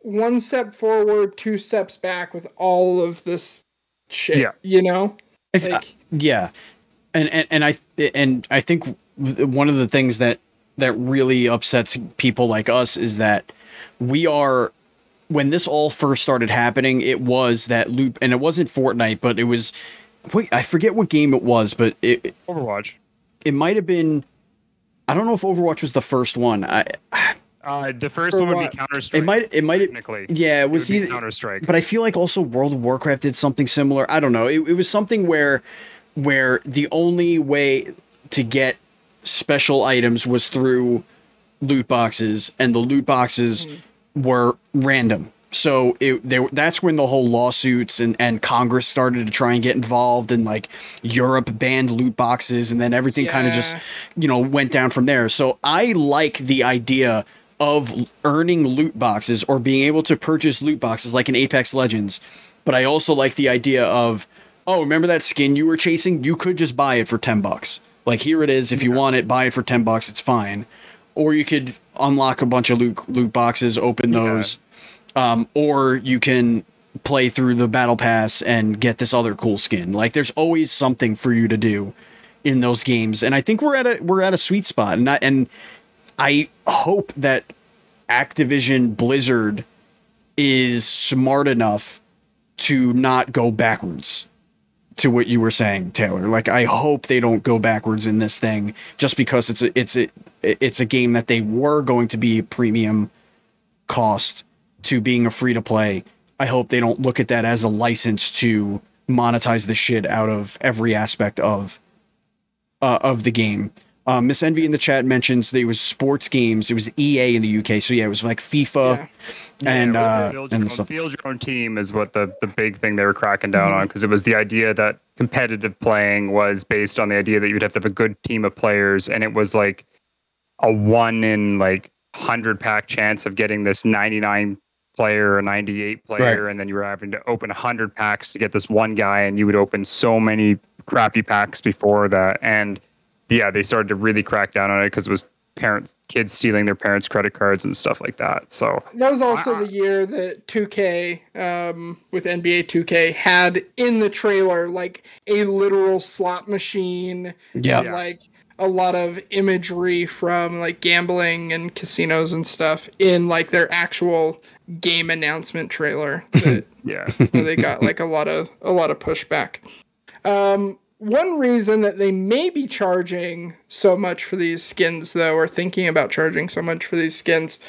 one step forward, two steps back with all of this shit. Yeah. You know? I th- Like yeah and and, and I and I think one of the things that that really upsets people like us is that we are when this all first started happening it was that loop and it wasn't Fortnite but it was wait I forget what game it was but it Overwatch it might have been I don't know if Overwatch was the first one I uh, the first one would be Counter Strike. it might it might technically. yeah it was either Counter Strike. but I feel like also World of Warcraft did something similar. I don't know. It, it was something where where the only way to get special items was through loot boxes, and the loot boxes mm. were random. So it they, that's when the whole lawsuits and, and Congress started to try and get involved, and like Europe banned loot boxes, and then everything kind of just you know went down from there. So I like the idea of earning loot boxes or being able to purchase loot boxes like in Apex Legends. But I also like the idea of, oh, remember that skin you were chasing? You could just buy it for 10 bucks. Like here it is. If you want it, buy it for 10 bucks. It's fine. Or you could unlock a bunch of loot, loot boxes, open those. Um, or you can play through the battle pass and get this other cool skin. Like there's always something for you to do in those games. And I think we're at a we're at a sweet spot. And I, and I hope that Activision Blizzard is smart enough to not go backwards to what you were saying, Taylar. Like I hope they don't go backwards in this thing just because it's a it's a it's a game that they were going to be premium cost to being a free to play. I hope they don't look at that as a license to monetize the shit out of every aspect of uh, of the game. Um, Miss Envy in the chat mentions that it was sports games. It was EA in the UK, so yeah, it was like FIFA Yeah. and Yeah, uh, your and own, stuff. build your own team is what the, the big thing they were cracking down Mm-hmm. on because it was the idea that competitive playing was based on the idea that you'd have to have a good team of players and it was like a one in like 100 pack chance of getting this 99 player or 98 player and then you were having to open 100 packs to get this one guy and you would open so many crappy packs before that and yeah they started to really crack down on it because it was parents kids stealing their parents credit cards and stuff like that so That was also I- the year that 2K, um, with NBA 2K, had in the trailer like a literal slot machine. Yeah. and, like a lot of imagery from like gambling and casinos and stuff in like their actual game announcement trailer. That yeah they got like a lot of a lot of pushback. Um, one reason that they may be charging so much for these skins, though, or thinking about charging so much for these skins,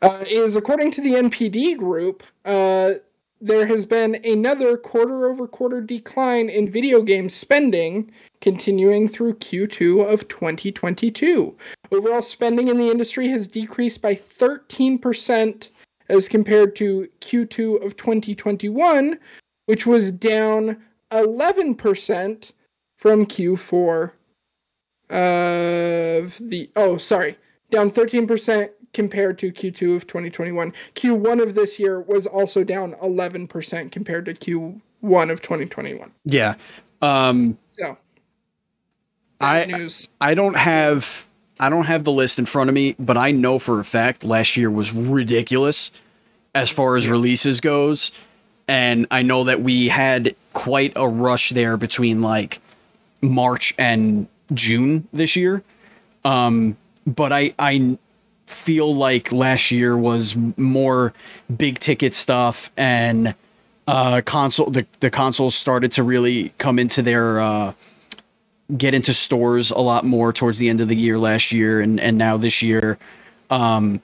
uh, is according to the NPD group, uh, there has been another quarter over quarter decline in video game spending continuing through Q2 of 2022. Overall spending in the industry has decreased by 13% as compared to Q2 of 2021, which was down 11% from Q4 of the oh sorry down 13% compared to Q2 of 2021 Q1 of this year was also down 11% compared to Q1 of 2021 Yeah. Um, so I news I don't have I don't have the list in front of me, but I know for a fact last year was ridiculous as far as releases goes. And I know that we had quite a rush there between like March and June this year. Um, but I I feel like last year was more big ticket stuff and uh console the, the consoles started to really come into their uh get into stores a lot more towards the end of the year last year and, and now this year. Um,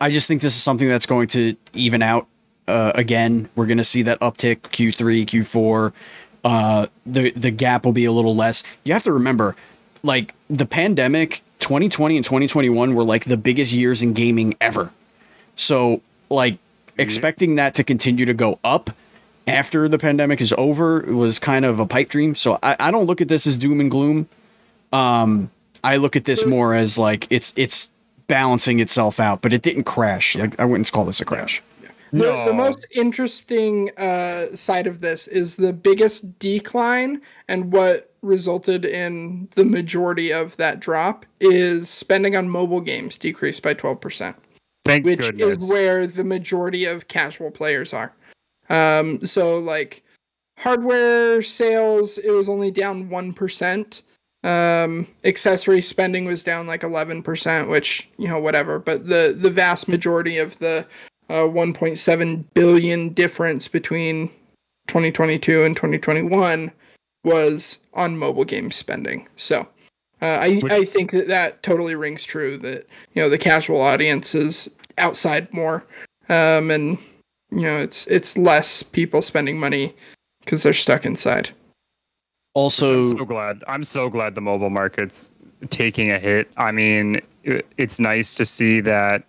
I just think this is something that's going to even out uh, again. We're going to see that uptick Q3, Q4. Uh, the the gap will be a little less. You have to remember, like the pandemic, 2020 and 2021 were like the biggest years in gaming ever. So like expecting that to continue to go up after the pandemic is over was kind of a pipe dream. So I, I don't look at this as doom and gloom. Um, I look at this more as like it's it's balancing itself out, but it didn't crash. Like I wouldn't call this a crash. The, the No. most interesting uh, side of this is the biggest decline and what resulted in the majority of that drop is spending on mobile games decreased by 12%, Thank which goodness. is where the majority of casual players are. Um, so, like, hardware sales, it was only down 1%. Um, accessory spending was down like 11%, which, you know, whatever. But the, the vast majority of the uh, 1.7 billion difference between 2022 and 2021 was on mobile game spending. So uh, I, I think that that totally rings true that, you know, the casual audience is outside more. Um, and, you know, it's, it's less people spending money because they're stuck inside. Also, I'm so glad. I'm so glad the mobile market's taking a hit. I mean, it, it's nice to see that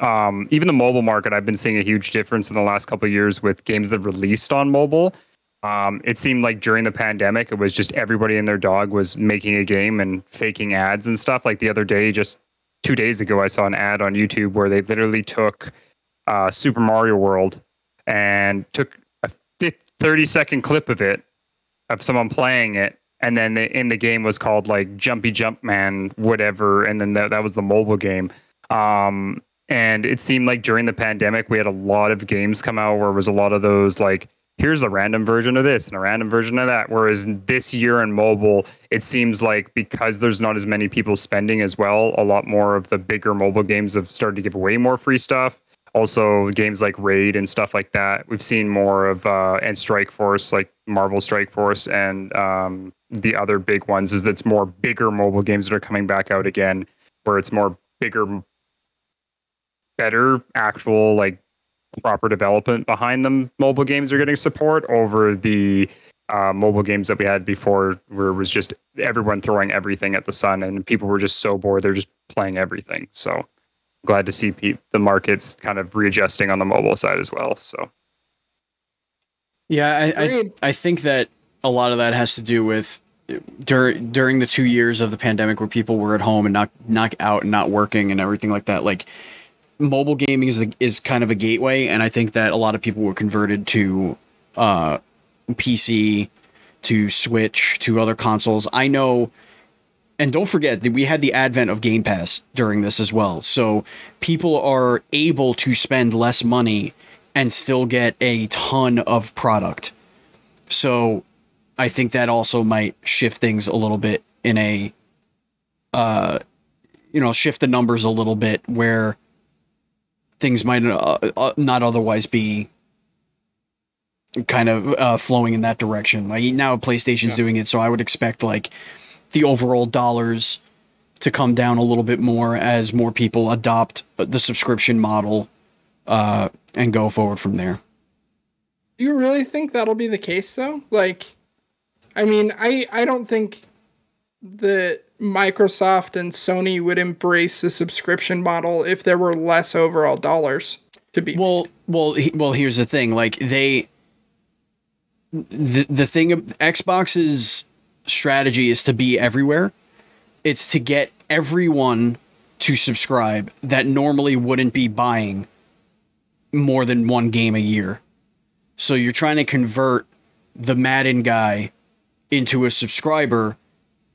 um, even the mobile market. I've been seeing a huge difference in the last couple years with games that released on mobile. Um, it seemed like during the pandemic, it was just everybody and their dog was making a game and faking ads and stuff. Like the other day, just two days ago, I saw an ad on YouTube where they literally took uh, Super Mario World and took a 30 second clip of it of someone playing it and then the, in the game was called like Jumpy Jump Man, whatever, and then that, that was the mobile game. Um, and it seemed like during the pandemic, we had a lot of games come out where it was a lot of those like, here's a random version of this and a random version of that. Whereas this year in mobile, it seems like because there's not as many people spending as well, a lot more of the bigger mobile games have started to give away more free stuff also games like raid and stuff like that we've seen more of uh, and strike force like marvel strike force and um, the other big ones is it's more bigger mobile games that are coming back out again where it's more bigger better actual like proper development behind them mobile games are getting support over the uh, mobile games that we had before where it was just everyone throwing everything at the sun and people were just so bored they're just playing everything so glad to see pe- the markets kind of readjusting on the mobile side as well. So, yeah, I, I, I think that a lot of that has to do with during during the two years of the pandemic where people were at home and not not out and not working and everything like that. Like mobile gaming is is kind of a gateway, and I think that a lot of people were converted to uh, PC, to Switch, to other consoles. I know and don't forget that we had the advent of Game Pass during this as well. So people are able to spend less money and still get a ton of product. So I think that also might shift things a little bit in a uh you know, shift the numbers a little bit where things might uh, uh, not otherwise be kind of uh, flowing in that direction. Like now PlayStation's yeah. doing it, so I would expect like the overall dollars to come down a little bit more as more people adopt the subscription model uh, and go forward from there. Do you really think that'll be the case though? Like, I mean, I I don't think that Microsoft and Sony would embrace the subscription model if there were less overall dollars to be. Well, well, well. Here's the thing: like they, the the thing, of Xbox's strategy is to be everywhere. It's to get everyone to subscribe that normally wouldn't be buying more than one game a year. So you're trying to convert the Madden guy into a subscriber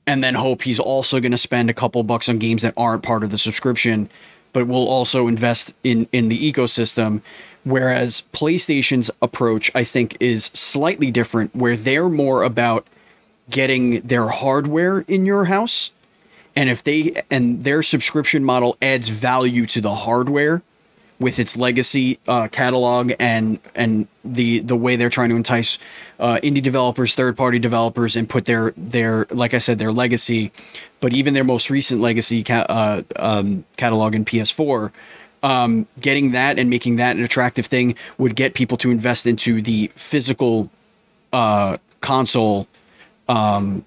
and then hope he's also going to spend a couple bucks on games that aren't part of the subscription but will also invest in in the ecosystem. Whereas PlayStation's approach I think is slightly different where they're more about getting their hardware in your house and if they and their subscription model adds value to the hardware with its legacy uh, catalog and and the the way they're trying to entice uh, indie developers, third party developers, and put their their like I said their legacy, but even their most recent legacy ca- uh, um, catalog in PS4. Um, getting that and making that an attractive thing would get people to invest into the physical uh, console um,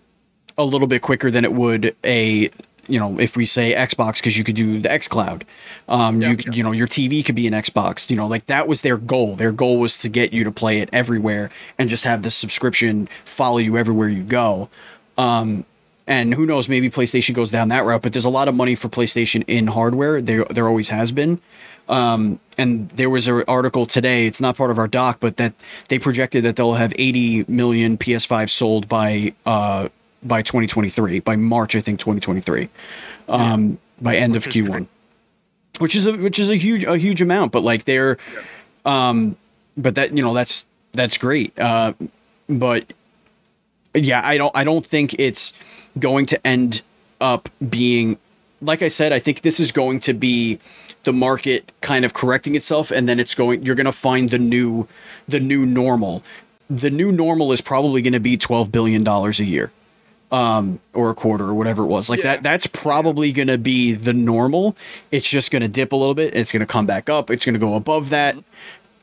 a little bit quicker than it would a you know if we say Xbox because you could do the XCloud. Um, you you know your TV could be an Xbox. You know like that was their goal. Their goal was to get you to play it everywhere and just have the subscription follow you everywhere you go. Um, and who knows, maybe PlayStation goes down that route. But there's a lot of money for PlayStation in hardware. There there always has been. Um, and there was an article today. It's not part of our doc, but that they projected that they'll have 80 million PS5 sold by uh, by 2023, by March, I think 2023, um, yeah. by end which of Q1, great. which is a which is a huge a huge amount. But like they're, yeah. um, but that you know that's that's great. Uh, but yeah, I don't I don't think it's going to end up being like I said, I think this is going to be the market kind of correcting itself and then it's going you're going to find the new the new normal. The new normal is probably going to be 12 billion dollars a year. Um, or a quarter or whatever it was. Like Yeah. that that's probably going to be the normal. It's just going to dip a little bit. It's going to come back up. It's going to go above that.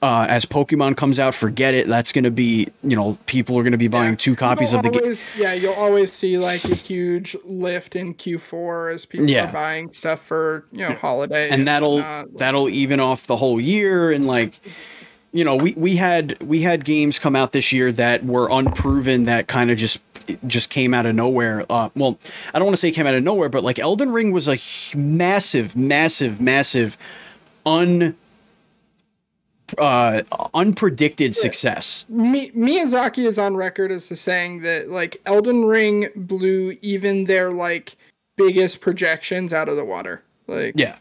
Uh, as Pokemon comes out, forget it. That's going to be, you know, people are going to be buying two copies You'll of the game. Yeah, you'll always see like a huge lift in Q4 as people Yeah. are buying stuff for you know holiday, and that'll whatnot. that'll even off the whole year and like you know we we had we had games come out this year that were unproven that kind of just just came out of nowhere uh well i don't want to say came out of nowhere but like elden ring was a h- massive massive massive un uh unpredicted success Mi- Miyazaki is on record as saying that like Elden Ring blew even their like biggest projections out of the water. Like yeah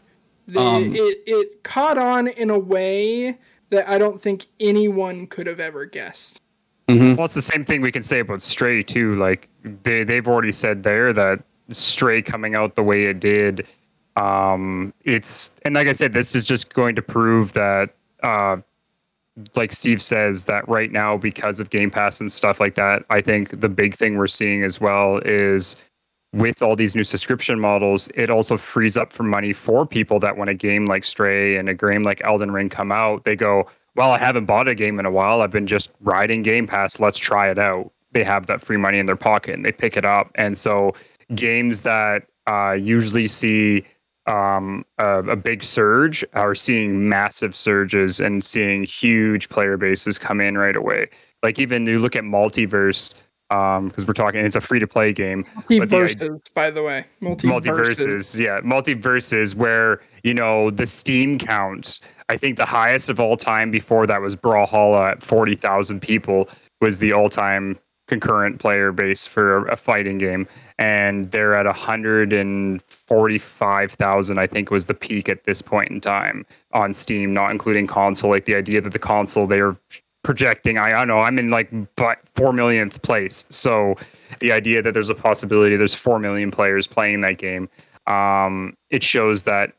the, Um, it it caught on in a way that I don't think anyone could have ever guessed. Well, it's the same thing we can say about Stray too. Like they they've already said there that Stray coming out the way it did, um, it's and like I said, this is just going to prove that, uh, like Steve says, that right now because of Game Pass and stuff like that, I think the big thing we're seeing as well is with all these new subscription models, it also frees up for money for people that when a game like Stray and a game like Elden Ring come out, they go, Well, I haven't bought a game in a while. I've been just riding Game Pass. Let's try it out. They have that free money in their pocket and they pick it up. And so games that uh, usually see um, a, a big surge are seeing massive surges and seeing huge player bases come in right away. Like even you look at multiverse, because we're talking, it's a free to play game. but the MultiVersus, by the way, MultiVersus. MultiVersus yeah MultiVersus where you know the steam count i think the highest of all time before that was brawlhalla at 40000 people was the all-time concurrent player base for a fighting game. And they're at 145000 i think was the peak at this point in time on steam not including console. Like the idea that the console they're projecting I, I don't know i'm in like 4 millionth place. So the idea that there's a possibility there's 4 million players playing that game um, it shows that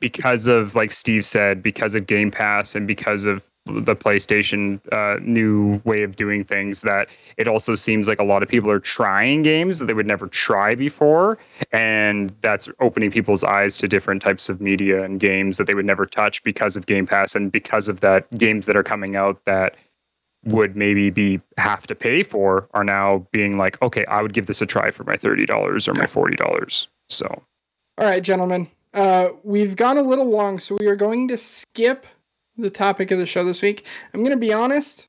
because of like steve said because of game pass and because of the playstation uh, new way of doing things that it also seems like a lot of people are trying games that they would never try before. And that's opening people's eyes to different types of media and games that they would never touch because of game pass and because of that games that are coming out that would maybe be have to pay for are now being like, okay, I would give this a try for my thirty dollars or my forty dollars. So All right, gentlemen. Uh, we've gone a little long, so we are going to skip the topic of the show this week. I'm going to be honest.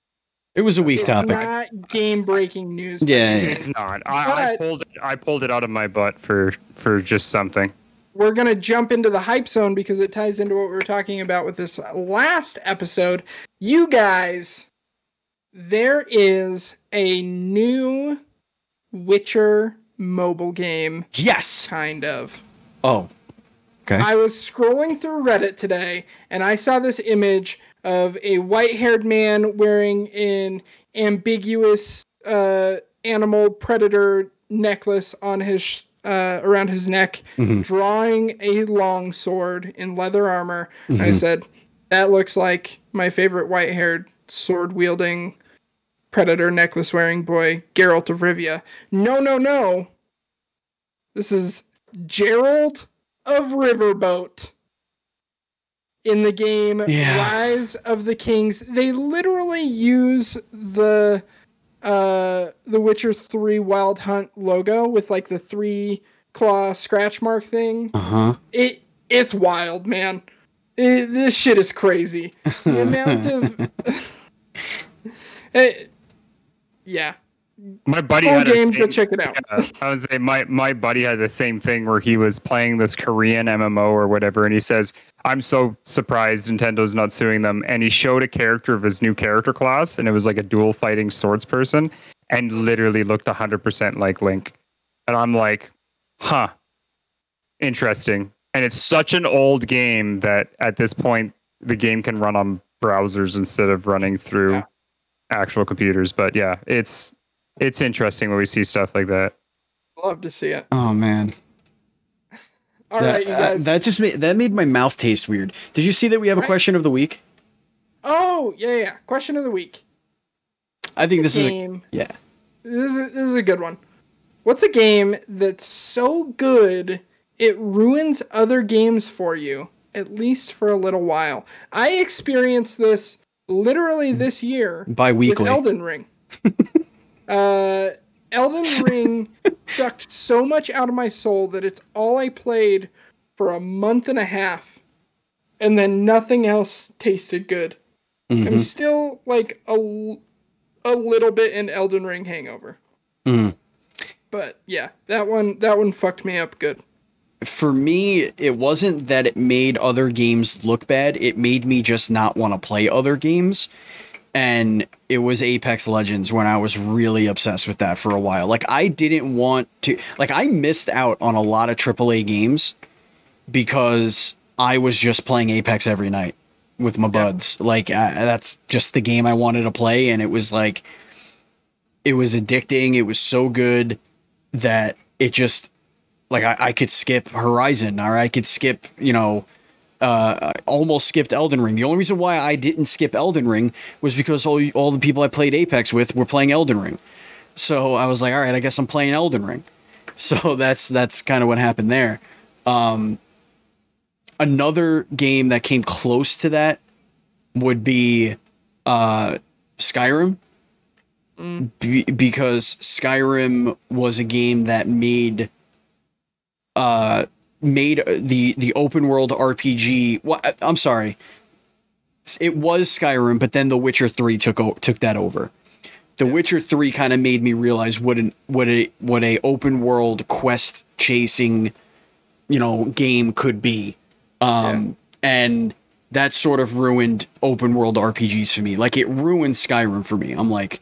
it was a weak It's topic not game-breaking news. Yeah, yeah, it's not. I, I pulled it. I pulled it out of my butt for for just something. we're going to jump into the hype zone because it ties into what we were talking about with this last episode. You guys, there is a new Witcher mobile game, yes kind of. Oh okay I was scrolling through Reddit today and I saw this image of a white haired man wearing an ambiguous uh, animal predator necklace on his uh, around his neck, drawing a long sword in leather armor. And I said, "That looks like my favorite white haired sword wielding predator necklace wearing boy, Geralt of Rivia." No, no, no. This is Gerald of Riverboat in the game Yeah. Rise of the Kings. They literally use the uh the Witcher 3 Wild Hunt logo with like the three claw scratch mark thing. uh-huh It it's wild, man. It, this shit is crazy. The amount of it, yeah. My buddy Full had a game, same, go check it out. I would say my my buddy had the same thing where he was playing this Korean MMO or whatever, and he says, "I'm so surprised Nintendo's not suing them." And he showed a character of his new character class, and it was like a dual fighting swords person, and literally looked 100% like Link. And I'm like, "Huh, interesting." And it's such an old game that at this point the game can run on browsers instead of running through Yeah. actual computers. But yeah, it's it's interesting when we see stuff like that. Love to see it. Oh man. All that, right, you uh, that just made that made my mouth taste weird. Did you see that we have a question of the week? oh yeah, yeah. Question of the week. I think this is a, yeah. This is a, this is a good one. What's a game that's so good it ruins other games for you, at least for a little while? I experienced this literally this year By Bi-weekly. Elden Ring. uh, Elden Ring sucked so much out of my soul that it's all I played for a month and a half, and then nothing else tasted good. Mm-hmm. I'm still like a, a little bit in Elden Ring hangover. Mhm. But yeah, that one that one fucked me up good. For me, it wasn't that it made other games look bad. It made me just not want to play other games. And it was Apex Legends when I was really obsessed with that for a while. Like I didn't want to like I missed out on a lot of AAA games because I was just playing Apex every night with my buds. Like uh, that's just the game I wanted to play and it was like it was addicting. It was so good that it just like I, I could skip Horizon or I could skip, you know, uh, almost skipped Elden Ring. The only reason why I didn't skip Elden Ring was because all all the people I played Apex with were playing Elden Ring. So I was like, all right, I guess I'm playing Elden Ring. So that's that's kind of what happened there. Um, another game that came close to that would be uh, Skyrim be- because Skyrim was a game that made uh made the the open world RPG. Well, I- I'm sorry, it was Skyrim, but then The Witcher Three took o- took that over. The Witcher Three kind of made me realize what an what a what a open world quest chasing, you know, game could be, um, and that sort of ruined open world RPGs for me. Like it ruined Skyrim for me. I'm like,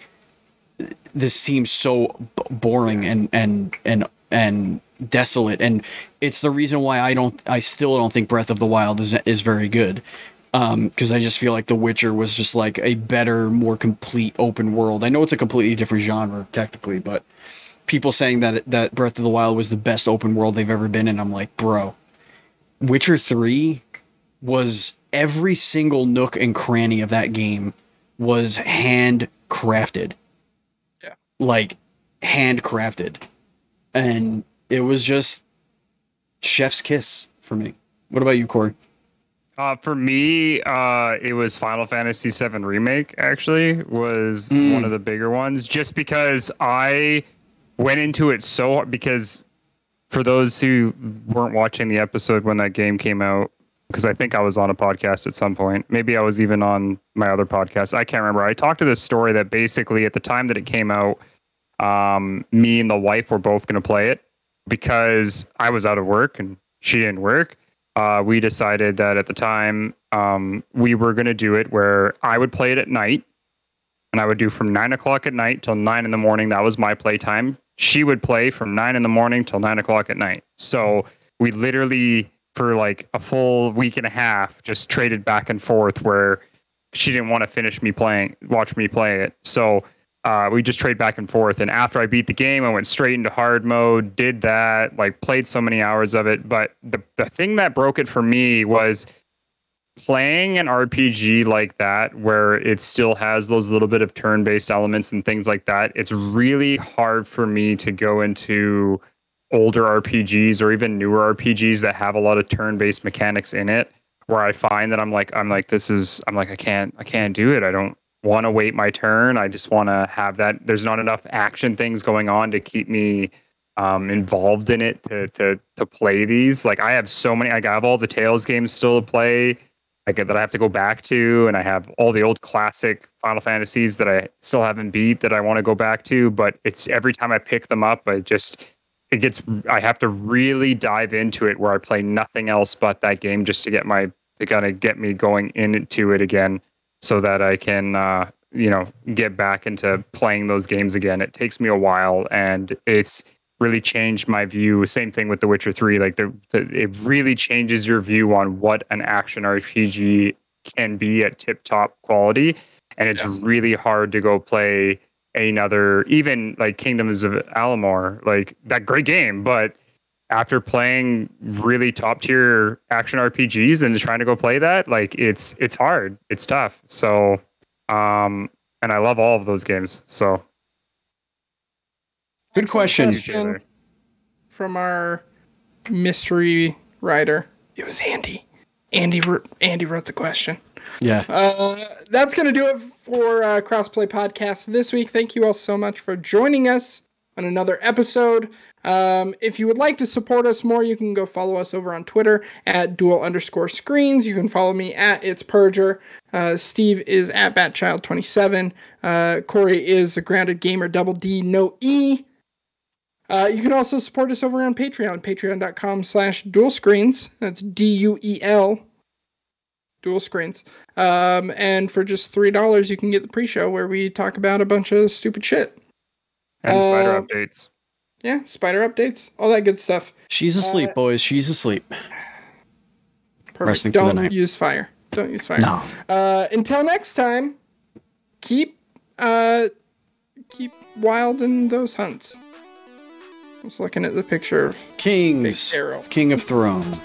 this seems so b- boring and and and and desolate and it's the reason why I don't I still don't think Breath of the Wild is is very good um because I just feel like The Witcher was just like a better more complete open world. I know it's a completely different genre technically but people saying that that Breath of the Wild was the best open world they've ever been in I'm like bro Witcher 3 was every single nook and cranny of that game was handcrafted Yeah. like handcrafted and it was just chef's kiss for me what about you Kory Uh, for me, uh, it was Final Fantasy VII Remake. Actually, was Mm. one of the bigger ones, just because I went into it so hard. Because for those who weren't watching the episode when that game came out, because I think I was on a podcast at some point. Maybe I was even on my other podcast. I can't remember. I talked to this story that basically at the time that it came out, um, me and the wife were both going to play it because I was out of work and she didn't work. Uh, we decided that at the time um, we were going to do it where I would play it at night and I would do from nine o'clock at night till nine in the morning. That was my play time. She would play from nine in the morning till nine o'clock at night. So we literally, for like a full week and a half, just traded back and forth where she didn't want to finish me playing, watch me play it. So uh, we just trade back and forth. And after I beat the game, I went straight into hard mode, did that, like played so many hours of it. But the, the thing that broke it for me was playing an RPG like that, where it still has those little bit of turn based elements and things like that. It's really hard for me to go into older RPGs or even newer RPGs that have a lot of turn based mechanics in it where I find that I'm like I'm like this is I'm like I can't I can't do it. I don't want to wait my turn. I just want to have that. There's not enough action things going on to keep me um, involved in it to to to play these. Like I have so many. Like I have all the Tales games still to play. Like that I have to go back to, and I have all the old classic Final Fantasies that I still haven't beat that I want to go back to. But it's every time I pick them up, I just it gets I have to really dive into it where I play nothing else but that game just to get my to kind of get me going into it again so that I can uh, you know get back into playing those games again. It takes me a while, and it's really changed my view. Same thing with The Witcher Three. Like the, the it really changes your view on what an action RPG can be at tip top quality. and it's really hard to go play another, even like Kingdoms of Amalur, like that great game, but after playing really top tier action RPGs and trying to go play that, like it's it's hard, it's tough. So, um, and I love all of those games. So, Good question. question from our mystery writer. It was Andy. Andy Andy wrote the question. Yeah. Uh, that's going to do it for uh, Crossplay Podcast this week. Thank you all so much for joining us on another episode. Um, if you would like to support us more, you can go follow us over on Twitter at duel underscore screens. You can follow me at It's Purger. Uh, Steve is at Batchild27. Uh, Kory is a grounded gamer, double D, no E. Uh, you can also support us over on Patreon, patreon.com slash duel screens. That's D U E L, duel screens. Um, and for just $3, you can get the pre show where we talk about a bunch of stupid shit. And spider Uh, updates. Yeah, spider updates, all that good stuff. She's asleep, boys. She's asleep. Perfect. Resting for the Don't night. use fire. Don't use fire. No. Uh, until next time, keep uh, keep wild in those hunts. I was looking at the picture of Kings. King of Thrones.